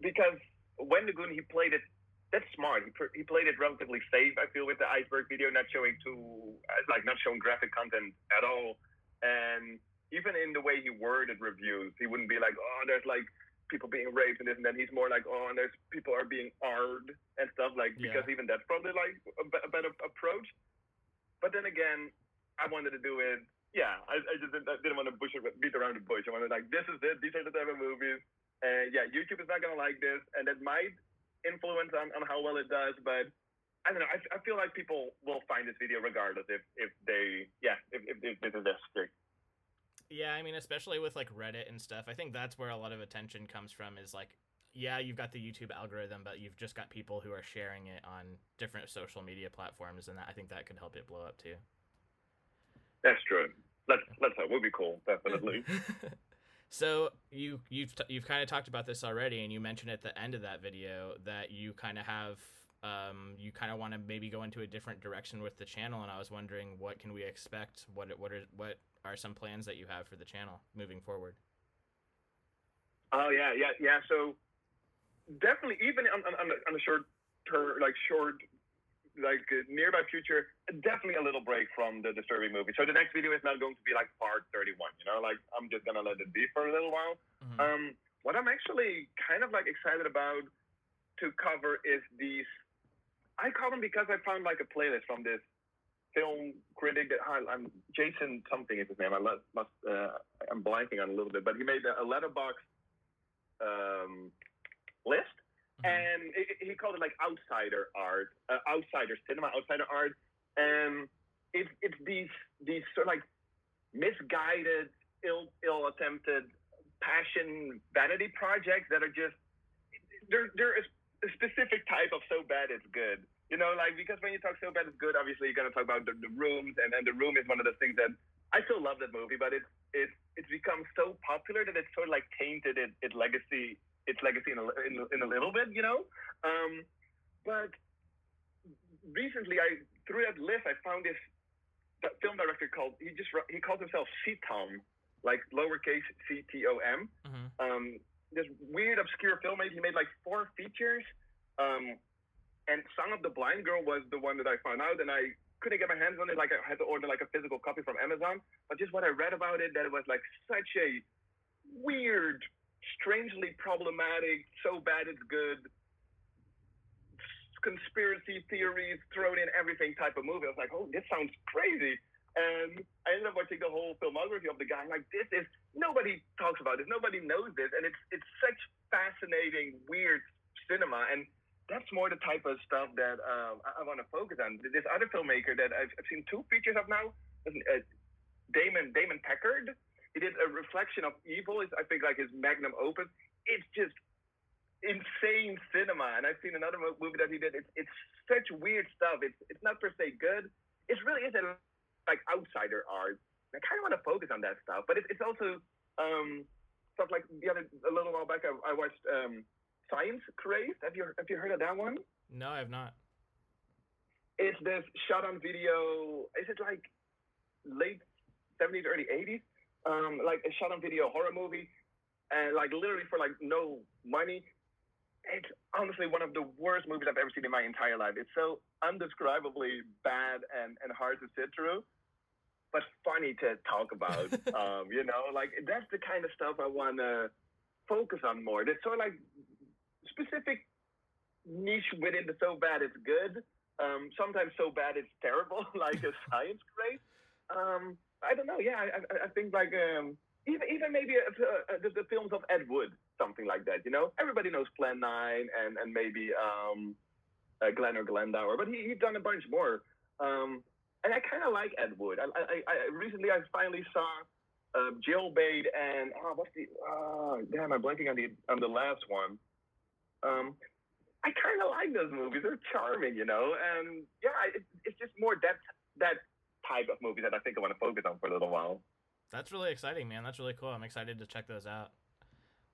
because Wendigoon he played it. That's smart. He, pr- he played it relatively safe. I feel with the iceberg video, not showing too uh, like not showing graphic content at all, and even in the way he worded reviews, he wouldn't be like, oh, there's like people being raped and this and that. He's more like, oh, and there's people are being arred and stuff like Yeah. because even that's probably like a, a better approach. But then again, I wanted to do it. Yeah, I, I just didn't, I didn't want to bush it, beat around the bush. I wanted like this is it. These are the type of movies. And yeah, YouTube is not gonna like this, and that might influence on, on how well it does. But I don't know. I, I feel like people will find this video regardless if if they yeah if if, if this is necessary. Yeah, I mean, especially with like Reddit and stuff. I think that's where a lot of attention comes from. Is like, yeah, you've got the YouTube algorithm, but you've just got people who are sharing it on different social media platforms, and that, I think that could help it blow up too. That's true. Let's let's hope. Would be cool, definitely. so you you've t- you've kind of talked about this already, and you mentioned at the end of that video that you kind of have um, you kind of want to maybe go into a different direction with the channel, and I was wondering what can we expect? What what are what are some plans that you have for the channel moving forward? Oh yeah, yeah, yeah. So definitely, even on on, on, the, short term, like short, like uh, nearby future, definitely a little break from the disturbing movie. So the next video is not going to be like part thirty-one. You know, like I'm just gonna let it be for a little while. Mhm. Um, what I'm actually kind of like excited about to cover is these. I call them because I found like a playlist from this film critic that I- I'm Jason something is his name. I must, must uh, I'm blanking on a little bit, but he made a, a Letterboxd um, list, And it, it- he called it like outsider art, uh, outsider cinema, outsider art, and it's it's these these sort of like misguided, ill ill attempted passion vanity projects that are just they're they're a, specific type of so bad it's good. You know, like because when you talk so bad it's good, obviously you're gonna talk about the, the rooms, and then the room is one of the things that I still love that movie, but it's it's it's become so popular that it's sort of like tainted it, its legacy its legacy in a, in, in a little bit, you know. Um, but recently, I through that list, I found this film director called he just he calls himself C-Tom, like lowercase C T O M. Mhm. Um, this weird obscure film he made like four features. Um, and Song of the Blind Girl was the one that I found out, and I couldn't get my hands on it. Like I had to order like a physical copy from Amazon. But just what I read about it, that it was like such a weird, strangely problematic, so bad it's good, conspiracy theories thrown in everything type of movie. I was like, oh, this sounds crazy. And I ended up watching the whole filmography of the guy. I'm like, this is nobody talks about this, nobody knows this, and it's it's such fascinating, weird cinema. And that's more the type of stuff that um, I, I want to focus on. This other filmmaker that I've, I've seen two features of now, uh, Damon Damon Packard. He did a reflection of evil. Is I think like his magnum opus. It's just insane cinema. And I've seen another movie that he did. It's it's such weird stuff. It's it's not per se good. It really is a, like outsider art. I kind of want to focus on that stuff, but it's it's also um, stuff like the other a little while back. I, I watched um, Science Crazed. Have you have you heard of that one? No, I have not. It's this shot on video. Is it like late seventies, early eighties? Um, like a shot on video horror movie, and like literally for like no money. It's honestly one of the worst movies I've ever seen in my entire life. It's so undescribably bad and, and hard to sit through, but funny to talk about. um, you know, like that's the kind of stuff I want to focus on more. There's sort of like specific niche within the so bad it's good. Um, sometimes so bad it's terrible, like a Science Crazed. Um, I don't know. Yeah, I, I, think like um, even even maybe uh, uh, the, the films of Ed Wood, something like that. You know, everybody knows Plan Nine and and maybe um, uh, Glen or Glenda, but he he's done a bunch more. Um, and I kind of like Ed Wood. I, I, I recently I finally saw uh, Jailbait and oh, what's the oh, damn I'm blanking on the on the last one. Um, I kind of like those movies. They're charming, you know, and yeah, it, it's just more that that type of movie that I think I want to focus on for a little while. That's really exciting, man. That's really cool. I'm excited to check those out.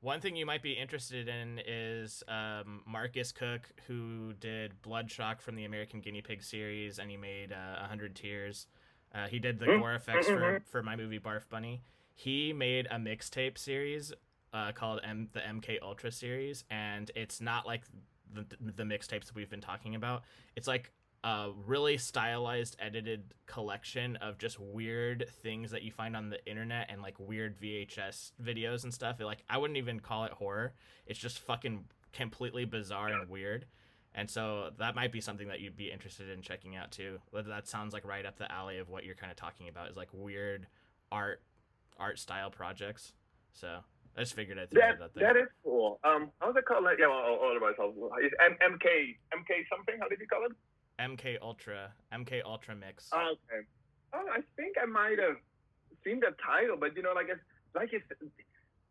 One thing you might be interested in is um, Marcus Koch, who did Blood Shock from the American Guinea Pig series, and he made uh, 100 Tears. Uh, he did the Mm, gore effects for, mhm. for my movie Barf Bunny. He made a mixtape series uh, called M- the MK Ultra series, and it's not like the, the mixtapes that we've been talking about. It's like a really stylized, edited collection of just weird things that you find on the internet and like weird VHS videos and stuff. Like I wouldn't even call it horror. It's just fucking completely bizarre and weird. And so that might be something that you'd be interested in checking out too. That- That sounds like right up the alley of what you're kind of talking about is like weird art art style projects. So I just figured I'd throw That it out there. that is cool. Um, how's it called? Like, yeah, well, I'll order myself. It's M- MK MK something. How did you call it? MK Ultra, MK Ultra Mix. Oh, okay. Oh, I think I might have seen the title, but you know, like it's like it's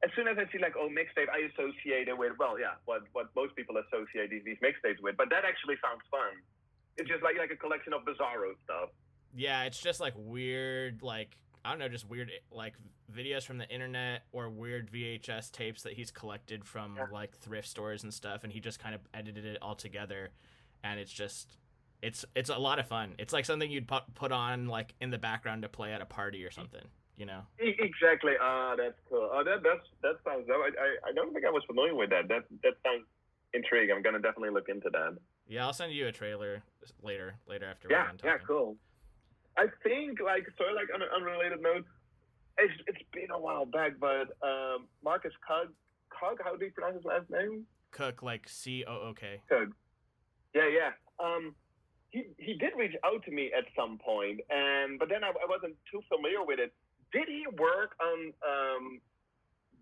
as soon as I see like oh mixtape, I associate it with well, yeah, what what most people associate these these mixtapes with. But that actually sounds fun. It's just like like a collection of bizarro stuff. Yeah, it's just like weird, like I don't know, just weird like videos from the internet or weird VHS tapes that he's collected from Yeah. like thrift stores and stuff, and he just kind of edited it all together, and it's just it's it's a lot of fun. It's like something you'd put put on like in the background to play at a party or something, you know? Exactly. Ah, that's cool. Oh, that that's that sounds. I, I I don't think I was familiar with that. That that sounds intriguing. I'm gonna definitely look into that. Yeah, I'll send you a trailer later later after we're Yeah, yeah, cool. I think like sort of like on an unrelated note, it's it's been a while back, but um, Marcus Koch, Cug, how do you pronounce his last name? Cook like C O O K. Cug. Yeah, yeah. Um, he he did reach out to me at some point, and but then I, I wasn't too familiar with it. Did he work on um,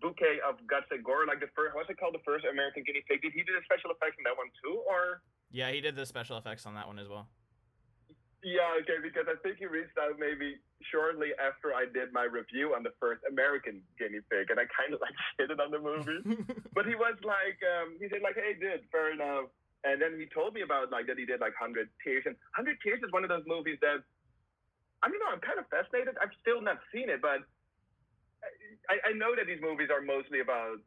Bouquet of Guts and Gore, like the first? What's it called? The first American Guinea Pig. Did he do the special effects on that one too, or? Yeah, he did the special effects on that one as well. Yeah, okay, because I think he reached out maybe shortly after I did my review on the first American guinea pig, and I kind of like shitted on the movie. but he was like, um, he said like, hey, dude, fair enough. And then he told me about like that he did like Hundred Tears, and Hundred Tears is one of those movies that I don't know. I'm kind of fascinated. I've still not seen it, but I, I know that these movies are mostly about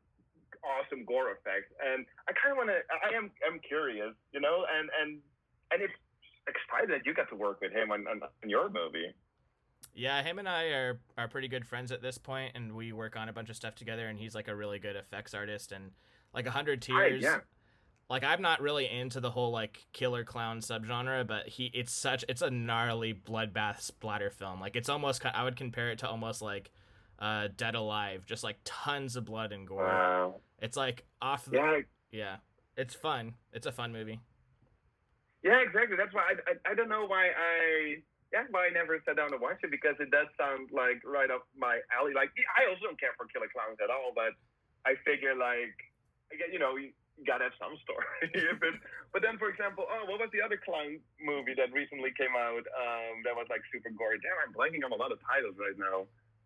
awesome gore effects, and I kind of want to. I am I'm curious, you know, and and and it's excited that you got to work with him on, on, on your movie. Yeah, him and I are are pretty good friends at this point, and we work on a bunch of stuff together. And he's like a really good effects artist, and like a hundred tears. yeah. Like I'm not really into the whole like killer clown subgenre, but he it's such it's a gnarly bloodbath splatter film. Like it's almost I would compare it to almost like uh Dead Alive, just like tons of blood and gore. Wow. It's like off the Yeah, yeah. It's fun. It's a fun movie. yeah, exactly. That's why I, I, I don't know why I yeah why I never sat down to watch it because it does sound like right up my alley. Like I also don't care for killer clowns at all, but I figure like again, you know gotta have some story. it, but then, for example, oh, what was the other clown movie that recently came out? Um, that was like super gory. Damn, I'm blanking on a lot of titles right now.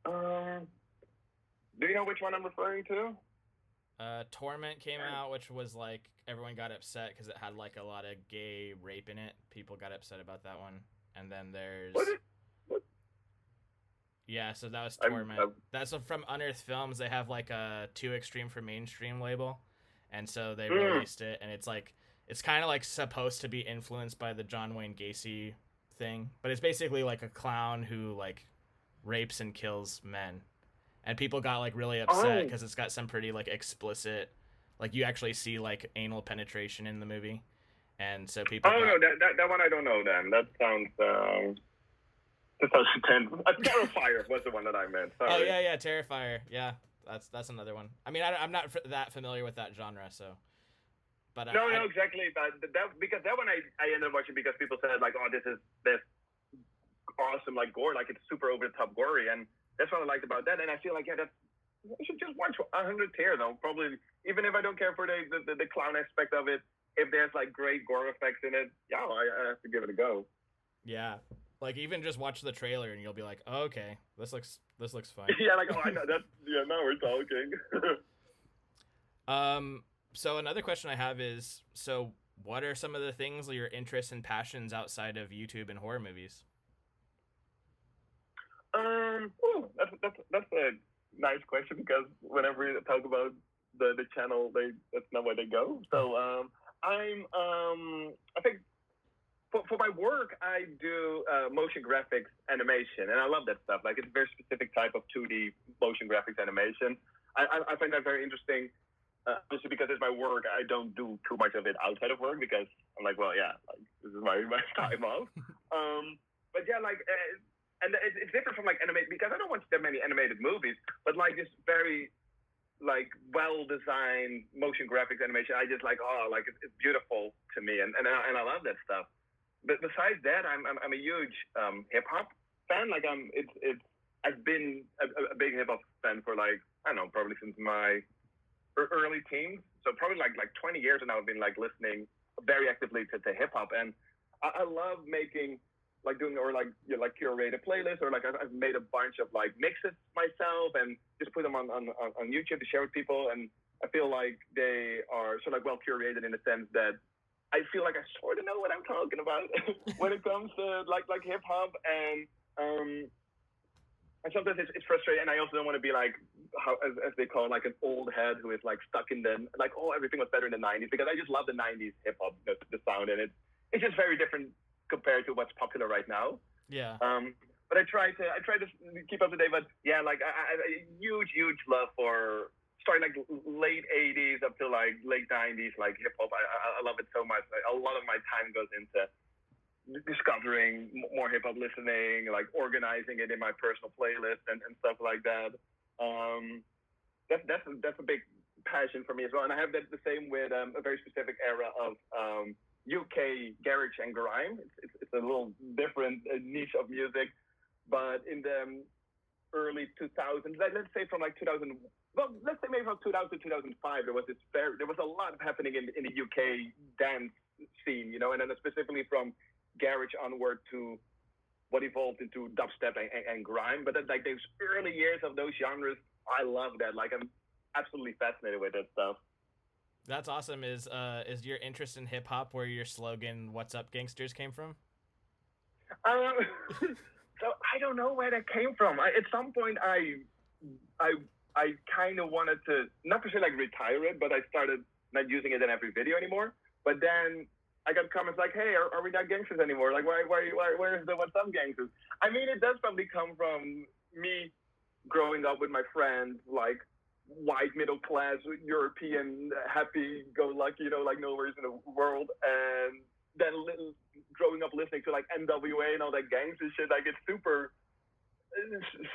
Um, do you know which one I'm referring to? Uh, Torment came out, which was like everyone got upset because it had like a lot of gay rape in it. People got upset about that one. And then there's What is- what- yeah, so that was I'm- Torment. I'm- That's from Unearthed Films. They have like a too extreme for mainstream label, and so they Mm. released it. And it's like it's kind of like supposed to be influenced by the John Wayne Gacy thing, but it's basically like a clown who like rapes and kills men. And people got like really upset Oh. because it's got some pretty like explicit, like you actually see like anal penetration in the movie, and so people. Oh got- no, that, that that one I don't know. Then that sounds um, that sounds intense. A Terrifier was the one that I meant. Sorry. Oh yeah, yeah, Terrifier. Yeah, that's that's another one. I mean, I, am not f- that familiar with that genre, so. But No, I, no, exactly. But that because that one I, I ended up watching because people said like, oh, this is this awesome like gore, like it's super over the top gory, and that's what I liked about that. And I feel like yeah, that's you should just watch a hundred tear though. Probably even if I don't care for the, the the clown aspect of it, if there's like great gore effects in it, yeah, I, I have to give it a go. yeah, like even just watch the trailer and you'll be like, oh, okay, this looks this looks fine. yeah, like oh, I know that's yeah. Now we're talking. um, so another question I have is, so what are some of the things your interests and passions outside of YouTube and horror movies? Um, ooh, that's that's that's a nice question because whenever we talk about the the channel, they that's not where they go. So um, I'm um, I think for for my work, I do uh, motion graphics animation, and I love that stuff. Like it's a very specific type of 2D motion graphics animation. I I, I find that very interesting. Uh, just because it's my work, I don't do too much of it outside of work because I'm like, well, yeah, like, this is my, my time off. Um, but yeah, like, uh, and it's, it's different from like animated because I don't watch that many animated movies, but like this very like well designed motion graphics animation, I just like oh like it's, it's beautiful to me, and and I, and I love that stuff. But besides that, I'm I'm, I'm a huge um, hip hop fan. Like I'm it's it's I've been a, a big hip hop fan for like I don't know probably since my early teens. So probably like like 20 years now I've been like listening very actively to, to hip hop, and I, I love making like doing or like you know, like curate a playlist or like I've, I've made a bunch of like mixes myself and just put them on on on YouTube to share with people and I feel like they are sort of like well curated in the sense that I feel like I sort of know what I'm talking about when it comes to like like hip hop and um and sometimes it's, it's frustrating and I also don't want to be like how as, as they call it, like an old head who is like stuck in the like oh everything was better in the 90s because I just love the 90s hip hop the, the sound and it's it's just very different compared to what's popular right now. Yeah. Um, but I try to I try to keep up to date. But yeah, like I, I, a huge huge love for starting like late '80s up to like late '90s, like hip hop. I, I love it so much. Like, a lot of my time goes into discovering more hip hop listening, like organizing it in my personal playlist and, and stuff like that. Um, that's that's that's a big passion for me as well. And I have that the same with um, a very specific era of um, UK garage and grime. It's, it's, it's a little different niche of music, but in the um, early 2000s, like, let's say from like 2000, well, let's say maybe from 2000 to 2005, there was this very, there was a lot happening in, in the UK dance scene, you know, and then specifically from garage onward to what evolved into dubstep and, and, and grime. But then, like those early years of those genres, I love that. Like I'm absolutely fascinated with that stuff. That's awesome. Is uh is your interest in hip hop where your slogan "What's up, gangsters" came from? Um, so I don't know where that came from. I, at some point, I, I, I kind of wanted to not to say like retire it, but I started not using it in every video anymore. But then I got comments like, "Hey, are, are we not gangsters anymore? Like, why, why, why, where's the what's up gangsters?" I mean, it does probably come from me growing up with my friends, like white middle class European, happy-go-lucky, you know, like no worries in the world, and then growing up listening to like NWA and all that gangster shit. Like, it's super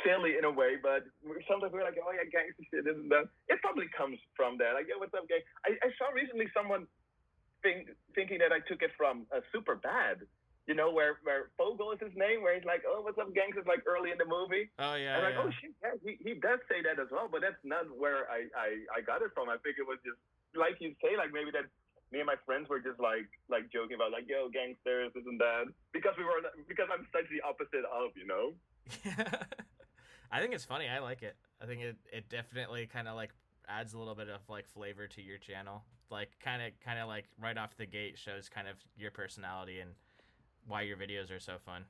silly in a way, but sometimes we're like, oh yeah, gangster shit, isn't that? It probably comes from that. Like, yeah, what's up, gang? I, I saw recently someone think, thinking that I took it from uh, Super Bad. You know, where where Fogell is his name, where he's like, oh, what's up, gangsters? Like early in the movie. Oh yeah. I'm like, oh shit, yeah, he, he does say that as well, but that's not where I, I, I got it from. I think it was just like you say, like maybe that me and my friends were just like like joking about like, yo, gangsters, this and that, because we were because I'm such the opposite of, you know. I think it's funny. I like it. I think it, it definitely kind of like adds a little bit of like flavor to your channel. Like kind of kind of like right off the gate shows kind of your personality and why your videos are so fun.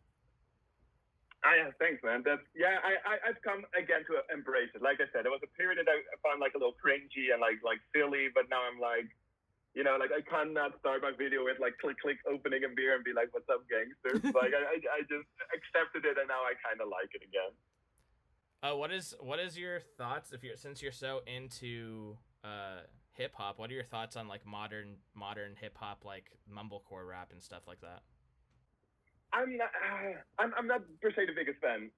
Ah, yeah, thanks, man. That's yeah. I, I I've come again to embrace it. Like I said, there was a period that I found like a little cringy and like like silly, but now I'm like, you know, like I cannot start my video with like click click opening a beer and be like, "What's up, gangsters?" like I, I I just accepted it and now I kind of like it again. Uh, what is what is your thoughts if you're since you're so into uh hip hop? What are your thoughts on like modern modern hip hop like mumblecore rap and stuff like that? I'm not. Uh, I'm I'm not per se the biggest fan.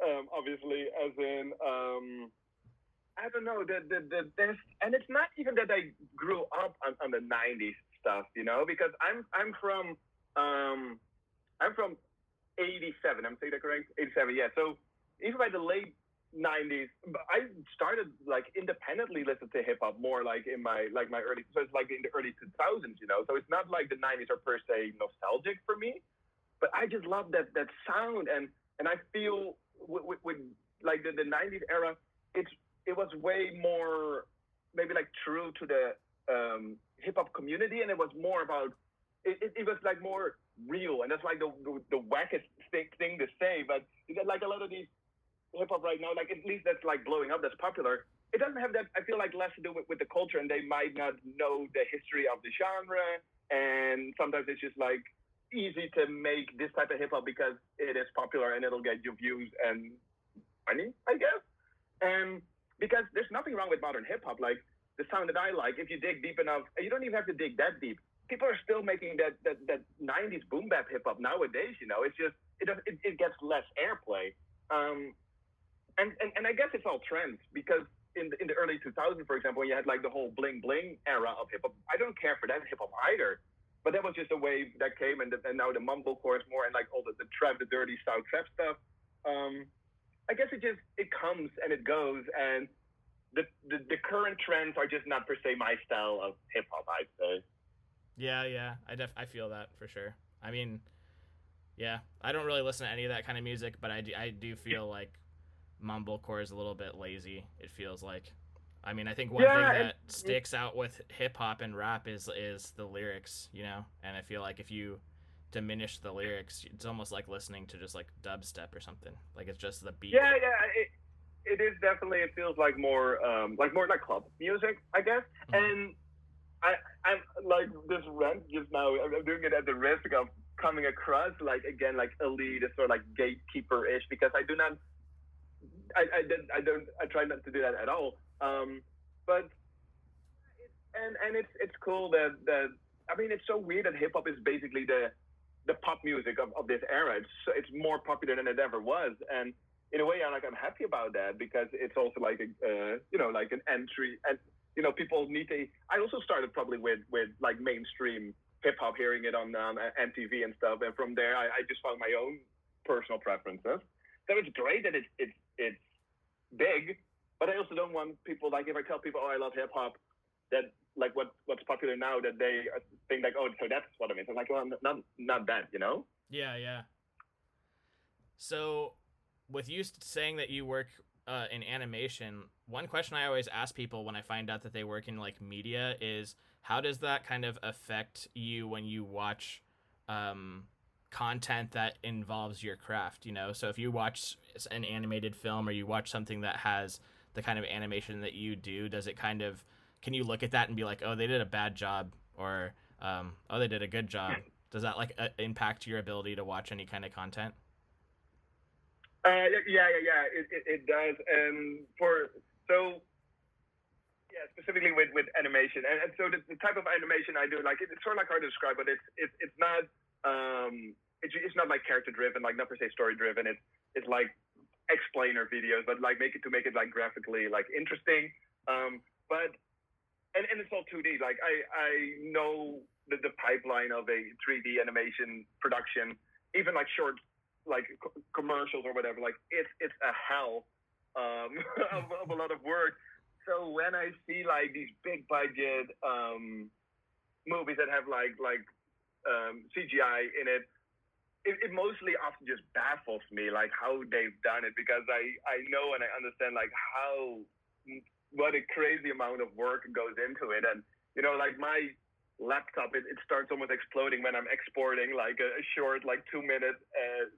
Um, obviously, as in, um, I don't know. The, the the there's and it's not even that I grew up on, on the '90s stuff, you know, because I'm I'm from um, I'm from '87. I'm saying that correct? '87. Yeah. So even by the late 90s i started like independently listen to hip hop more like in my like my early so it's like in the early 2000s you know so it's not like the 90s are per se nostalgic for me but i just love that that sound and and i feel with, with, with like the, the 90s era it's it was way more maybe like true to the um, hip hop community and it was more about it, it, it was like more real and that's like the the, the wackest thing, thing to say but like a lot of these hip hop right now, like at least that's like blowing up, that's popular. It doesn't have that. I feel like less to do with, with the culture, and they might not know the history of the genre. And sometimes it's just like easy to make this type of hip hop because it is popular and it'll get you views and money, I guess. And because there's nothing wrong with modern hip hop. Like the sound that I like, if you dig deep enough, you don't even have to dig that deep. People are still making that that, that 90s boom bap hip hop nowadays. You know, it's just it, it, it gets less airplay. Um, and, and and I guess it's all trends because in the, in the early 2000s, for example, when you had like the whole bling bling era of hip hop, I don't care for that hip hop either. But that was just a wave that came, and, the, and now the mumblecore is more, and like all the, the trap, the dirty style trap stuff. Um, I guess it just it comes and it goes, and the, the the current trends are just not per se my style of hip hop. I'd say. Yeah, yeah, I def I feel that for sure. I mean, yeah, I don't really listen to any of that kind of music, but I do I do feel like mumblecore is a little bit lazy. It feels like. I mean, I think one Yeah, thing that sticks out with hip hop and rap is is the lyrics, you know. And I feel like if you diminish the lyrics, it's almost like listening to just like dubstep or something. Like it's just the beat. Yeah, yeah, it, it is definitely. It feels like more, um, like more like club music, I guess. Mhm. And I, I'm like this rant just now. I'm I'm doing it at the risk of coming across like again like elitist or like gatekeeper ish because I do not. I, I, did, I don't. I try not to do that at all. Um, but and and it's it's cool that that I mean it's so weird that hip hop is basically the the pop music of, of this era. It's it's more popular than it ever was, and in a way, I'm like I'm happy about that because it's also like a uh, you know like an entry, and you know people need to. I also started probably with with like mainstream hip hop, hearing it on um, MTV and stuff, and from there I, I just found my own personal preferences. So it's great that it's it's it's big, but I also don't want people like if I tell people oh I love hip hop, that like what what's popular now that they think like oh so that's what it means. I'm like well not not that you know. Yeah, yeah. So, with you saying that you work uh, in animation, one question I always ask people when I find out that they work in like media is how does that kind of affect you when you watch um, content that involves your craft? You know, so if you watch an animated film or you watch something that has the kind of animation that you do, does it kind of can you look at that and be like, oh, they did a bad job, or Um, oh, they did a good job. Does that like uh, impact your ability to watch any kind of content? Uh, yeah, yeah, yeah. It, it, it does. And for so yeah, specifically with, with animation. And, and so the, the, type of animation I do, like it's sort of like hard to describe, but it's it's it's not um it's, it's not like character driven, like not per se story driven. It's it's like explainer videos, but like make it to make it like graphically like interesting. Um, but and, and it's all 2D. Like I I know the, the pipeline of a 3D animation production, even like short like co- commercials or whatever. Like it's it's a hell um, of, of a lot of work. So when I see like these big budget um, movies that have like like um, CGI in it, it, it mostly often just baffles me like how they've done it because I I know and I understand like how what a crazy amount of work goes into it and you know like my laptop it, it starts almost exploding when I'm exporting like a, a short like two minute uh,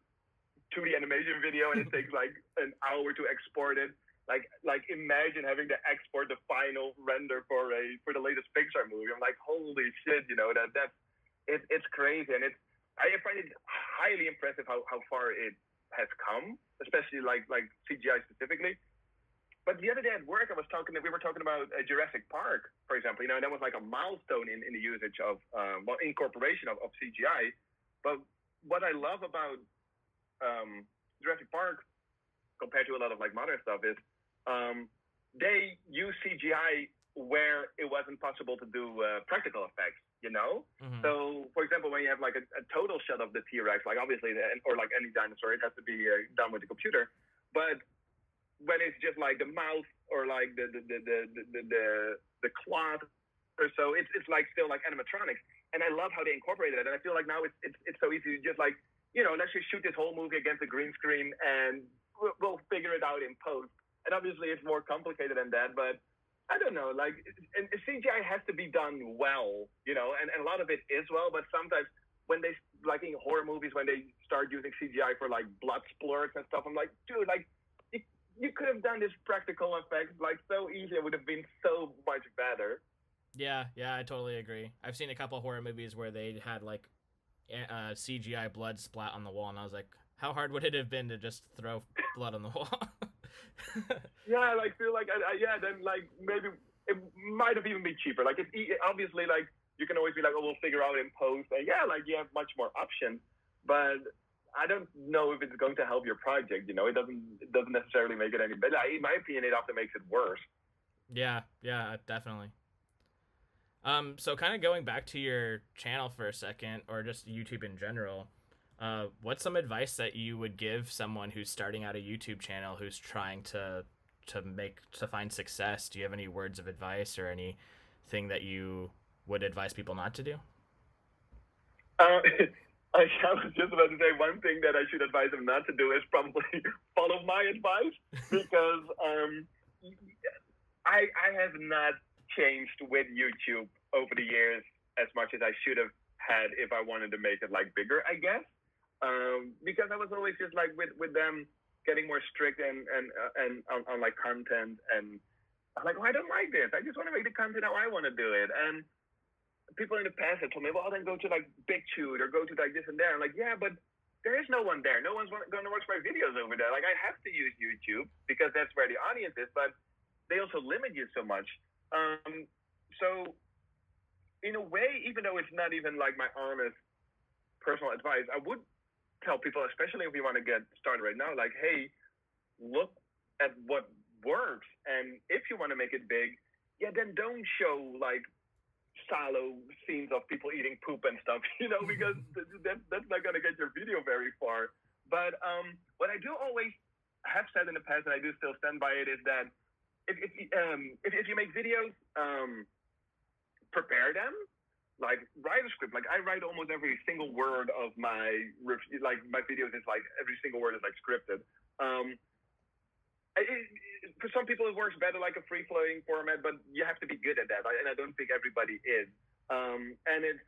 2D animation video and it takes like an hour to export it like like imagine having to export the final render for a for the latest Pixar movie. I'm like, holy shit, you know that that's it, it's crazy, and it's I find it highly impressive how, how far it has come, especially like like CGI specifically. But the other day at work, I was talking. that We were talking about uh, Jurassic Park, for example. You know, that was like a milestone in, in the usage of um, well, incorporation of, of CGI. But what I love about um, Jurassic Park compared to a lot of like modern stuff is um, they use CGI where it wasn't possible to do uh, practical effects. You know, mm-hmm. so for example, when you have like a, a total shot of the T Rex, like obviously, or like any dinosaur, it has to be uh, done with the computer. But when it's just like the mouth or like the the the the the, the, the cloth or so, it's it's like still like animatronics. And I love how they incorporated it. And I feel like now it's it's it's so easy to just like you know let's just shoot this whole movie against a green screen and we'll, we'll figure it out in post and obviously it's more complicated than that, but I don't know, like, and CGI has to be done well, you know, and, and a lot of it is well, but sometimes when they, like in horror movies, when they start using CGI for like blood splurts and stuff, I'm like, dude, like, you, could have done this practical effects like so easy, it would have been so much better. Yeah, yeah, I totally agree. I've seen a couple horror movies where they had like uh, CGI blood splat on the wall, and I was like, how hard would it have been to just throw blood on the wall? yeah, like feel like I, I, yeah, then like maybe it might have even been cheaper. Like it's obviously like you can always be like, oh, we'll figure out in post. And yeah, like you have much more options, but I don't know if it's going to help your project. You know, it doesn't it doesn't necessarily make it any better. In my opinion, it often makes it worse. Yeah, yeah, definitely. Um, so kind of going back to your channel for a second, or just YouTube in general. Uh, what's some advice that you would give someone who's starting out a YouTube channel who's trying to to make to find success? Do you have any words of advice or anything that you would advise people not to do? Uh, I was just about to say one thing that I should advise them not to do is probably follow my advice because um, I I have not changed with YouTube over the years as much as I should have had if I wanted to make it like bigger, I guess um, because I was always just like with with them getting more strict and and uh, and on, on like content and I'm like, well, I don't like this. I just want to make the content how I want to do it. And people in the past have told me, well, then go to like BitChute or go to like this and that. I'm like, yeah, but there is no one there. No one's going to watch my videos over there. Like I have to use YouTube because that's where the audience is, but they also limit you so much. Um, so in a way, even though it's not even like my honest personal advice, I would tell people, especially if you want to get started right now, like, hey, look at what works. And if you want to make it big, yeah, then don't show like shallow scenes of people eating poop and stuff, you know, because that, that's not going to get your video very far. But um, what I do always have said in the past, and I do still stand by it, is that if, if, um, if, if you make videos, um, prepare them like write a script. Like I write almost every single word of my like my videos is like every single word is like scripted. Um, it, it, for some people, it works better like a free flowing format, but you have to be good at that, and I don't think everybody is. Um, and it's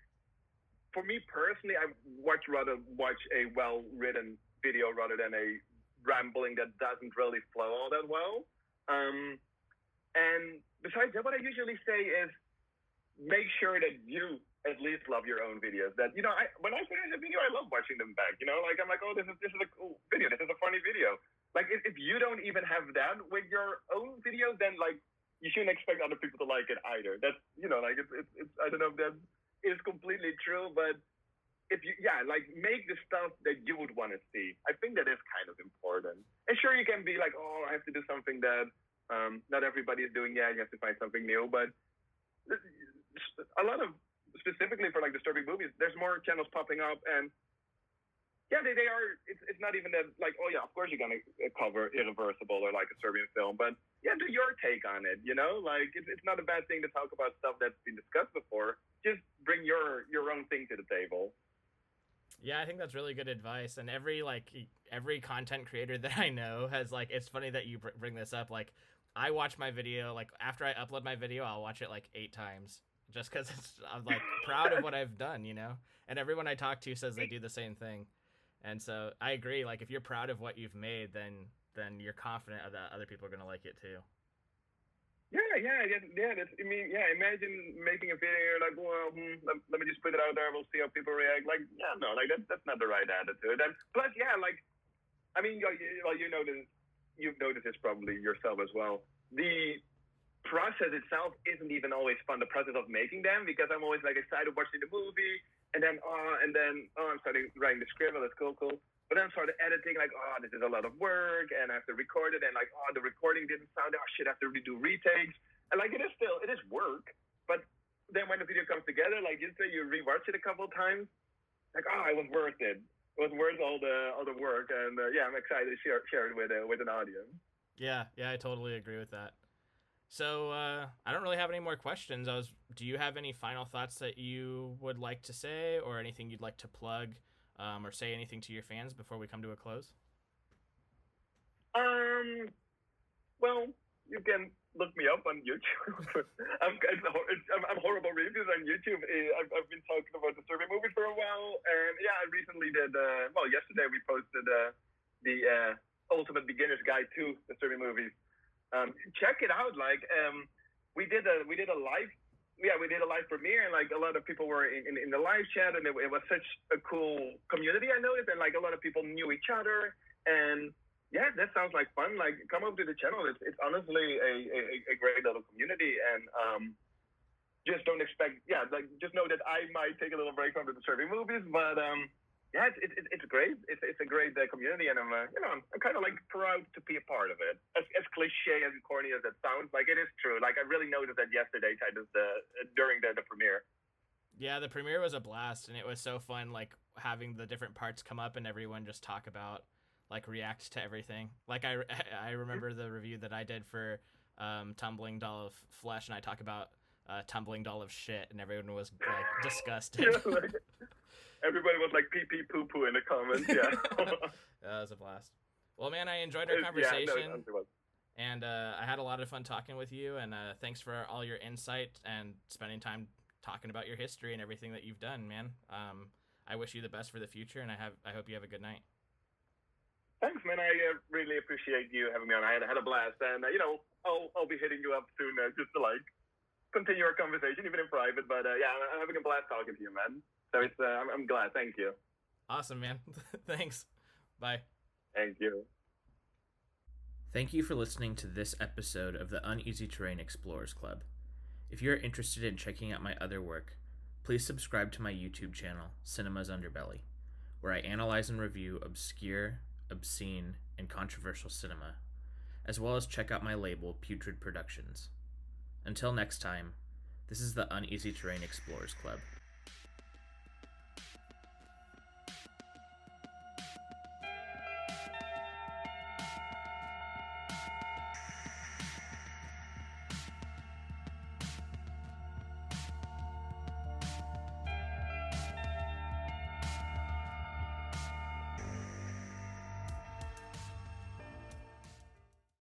for me personally, I much rather watch a well written video rather than a rambling that doesn't really flow all that well. Um, and besides that, what I usually say is make sure that you at least love your own videos. That you know, I when I finish a video, I love watching them back. You know, like I'm like, oh, this is this is a cool video. This is a funny video. Like if, if you don't even have that with your own videos, then like you shouldn't expect other people to like it either. That's you know, like it's it's, it's I don't know if that is completely true, but if you yeah, like make the stuff that you would want to see. I think that is kind of important. And sure, you can be like, oh, I have to do something that um, not everybody is doing yet. You have to find something new, but a lot of specifically for like disturbing movies, there's more channels popping up, and yeah, they, they are. It's, it's not even that like, oh yeah, of course you're gonna uh, cover Irreversible or like a Serbian film, but yeah, do your take on it. You know, like it's, it's not a bad thing to talk about stuff that's been discussed before. Just bring your your own thing to the table. Yeah, I think that's really good advice. And every like every content creator that I know has like it's funny that you bring this up. Like I watch my video like after I upload my video, I'll watch it like eight times just because I'm like proud of what I've done, you know. And everyone I talk to says they do the same thing, and so I agree. Like if you're proud of what you've made, then then you're confident that other people are gonna like it too. Yeah, yeah, yeah. yeah that's, I mean, yeah. Imagine making a video like, well, hmm, let, let, me just put it out there. We'll see how people react. Like, yeah, no, like that's that's not the right attitude. And plus, yeah, like, I mean, well, you know this, you've noticed this probably yourself as well. The process itself isn't even always fun. The process of making them because I'm always like excited watching the movie and then oh and then oh I'm starting writing the script. Oh, that's cool, cool. But then I started editing like oh this is a lot of work and I have to record it and like oh the recording didn't sound oh shit I have to redo retakes and like it is still it is work. But then when the video comes together, like you say you rewatch it a couple times, like oh it was worth it. It was worth all the all the work and uh, yeah I'm excited to share share it with uh, with an audience. Yeah, yeah, I totally agree with that. So uh, I don't really have any more questions. I was. Do you have any final thoughts that you would like to say, or anything you'd like to plug, um, or say anything to your fans before we come to a close? Um. Well, you can look me up on YouTube. I'm, I'm, horrible reviews on YouTube. I've, I've been talking about the survey movie for a while, and yeah, I recently did. Uh, well, yesterday we posted uh, the uh, Ultimate Beginner's Guide to the survey movies um, check it out. Like um, we did a we did a live yeah we did a live premiere and like a lot of people were in, in, in the live chat and it, it, was such a cool community I noticed and like a lot of people knew each other and yeah that sounds like fun like come over to the channel it's, it's honestly a, a, a great little community and um, just don't expect yeah like just know that I might take a little break from the survey movies but um, yeah, it's, it's, it's great. It's, it's a great uh, community, and I'm uh, you know I'm, I'm kind of like proud to be a part of it. As, as cliche and corny as it sounds, like it is true. Like I really noticed that yesterday, kind of the during the, the premiere. Yeah, the premiere was a blast, and it was so fun. Like having the different parts come up and everyone just talk about, like react to everything. Like I I remember the review that I did for um, Tumbling Doll of Flesh, and I talk about uh, Tumbling Doll of Shit, and everyone was like disgusted. Everybody was like pee pee poo poo in the comments. Yeah, that was a blast. Well, man, I enjoyed our conversation. Yeah, no, and uh, I had a lot of fun talking with you. And uh, thanks for all your insight and spending time talking about your history and everything that you've done, man. Um, I wish you the best for the future, and I have I hope you have a good night. Thanks, man. I uh, really appreciate you having me on. I had, had a blast, and uh, you know, I'll I'll be hitting you up soon uh, just to like continue our conversation, even in private. But uh, yeah, I'm having a blast talking to you, man. So it's uh, I'm, I'm glad. Thank you. Awesome, man. Thanks. Bye. Thank you. Thank you for listening to this episode of the Uneasy Terrain Explorers Club. If you're interested in checking out my other work, please subscribe to my YouTube channel, Cinema's Underbelly, where I analyze and review obscure, obscene, and controversial cinema, as well as check out my label, Putrid Productions. Until next time, this is the Uneasy Terrain Explorers Club.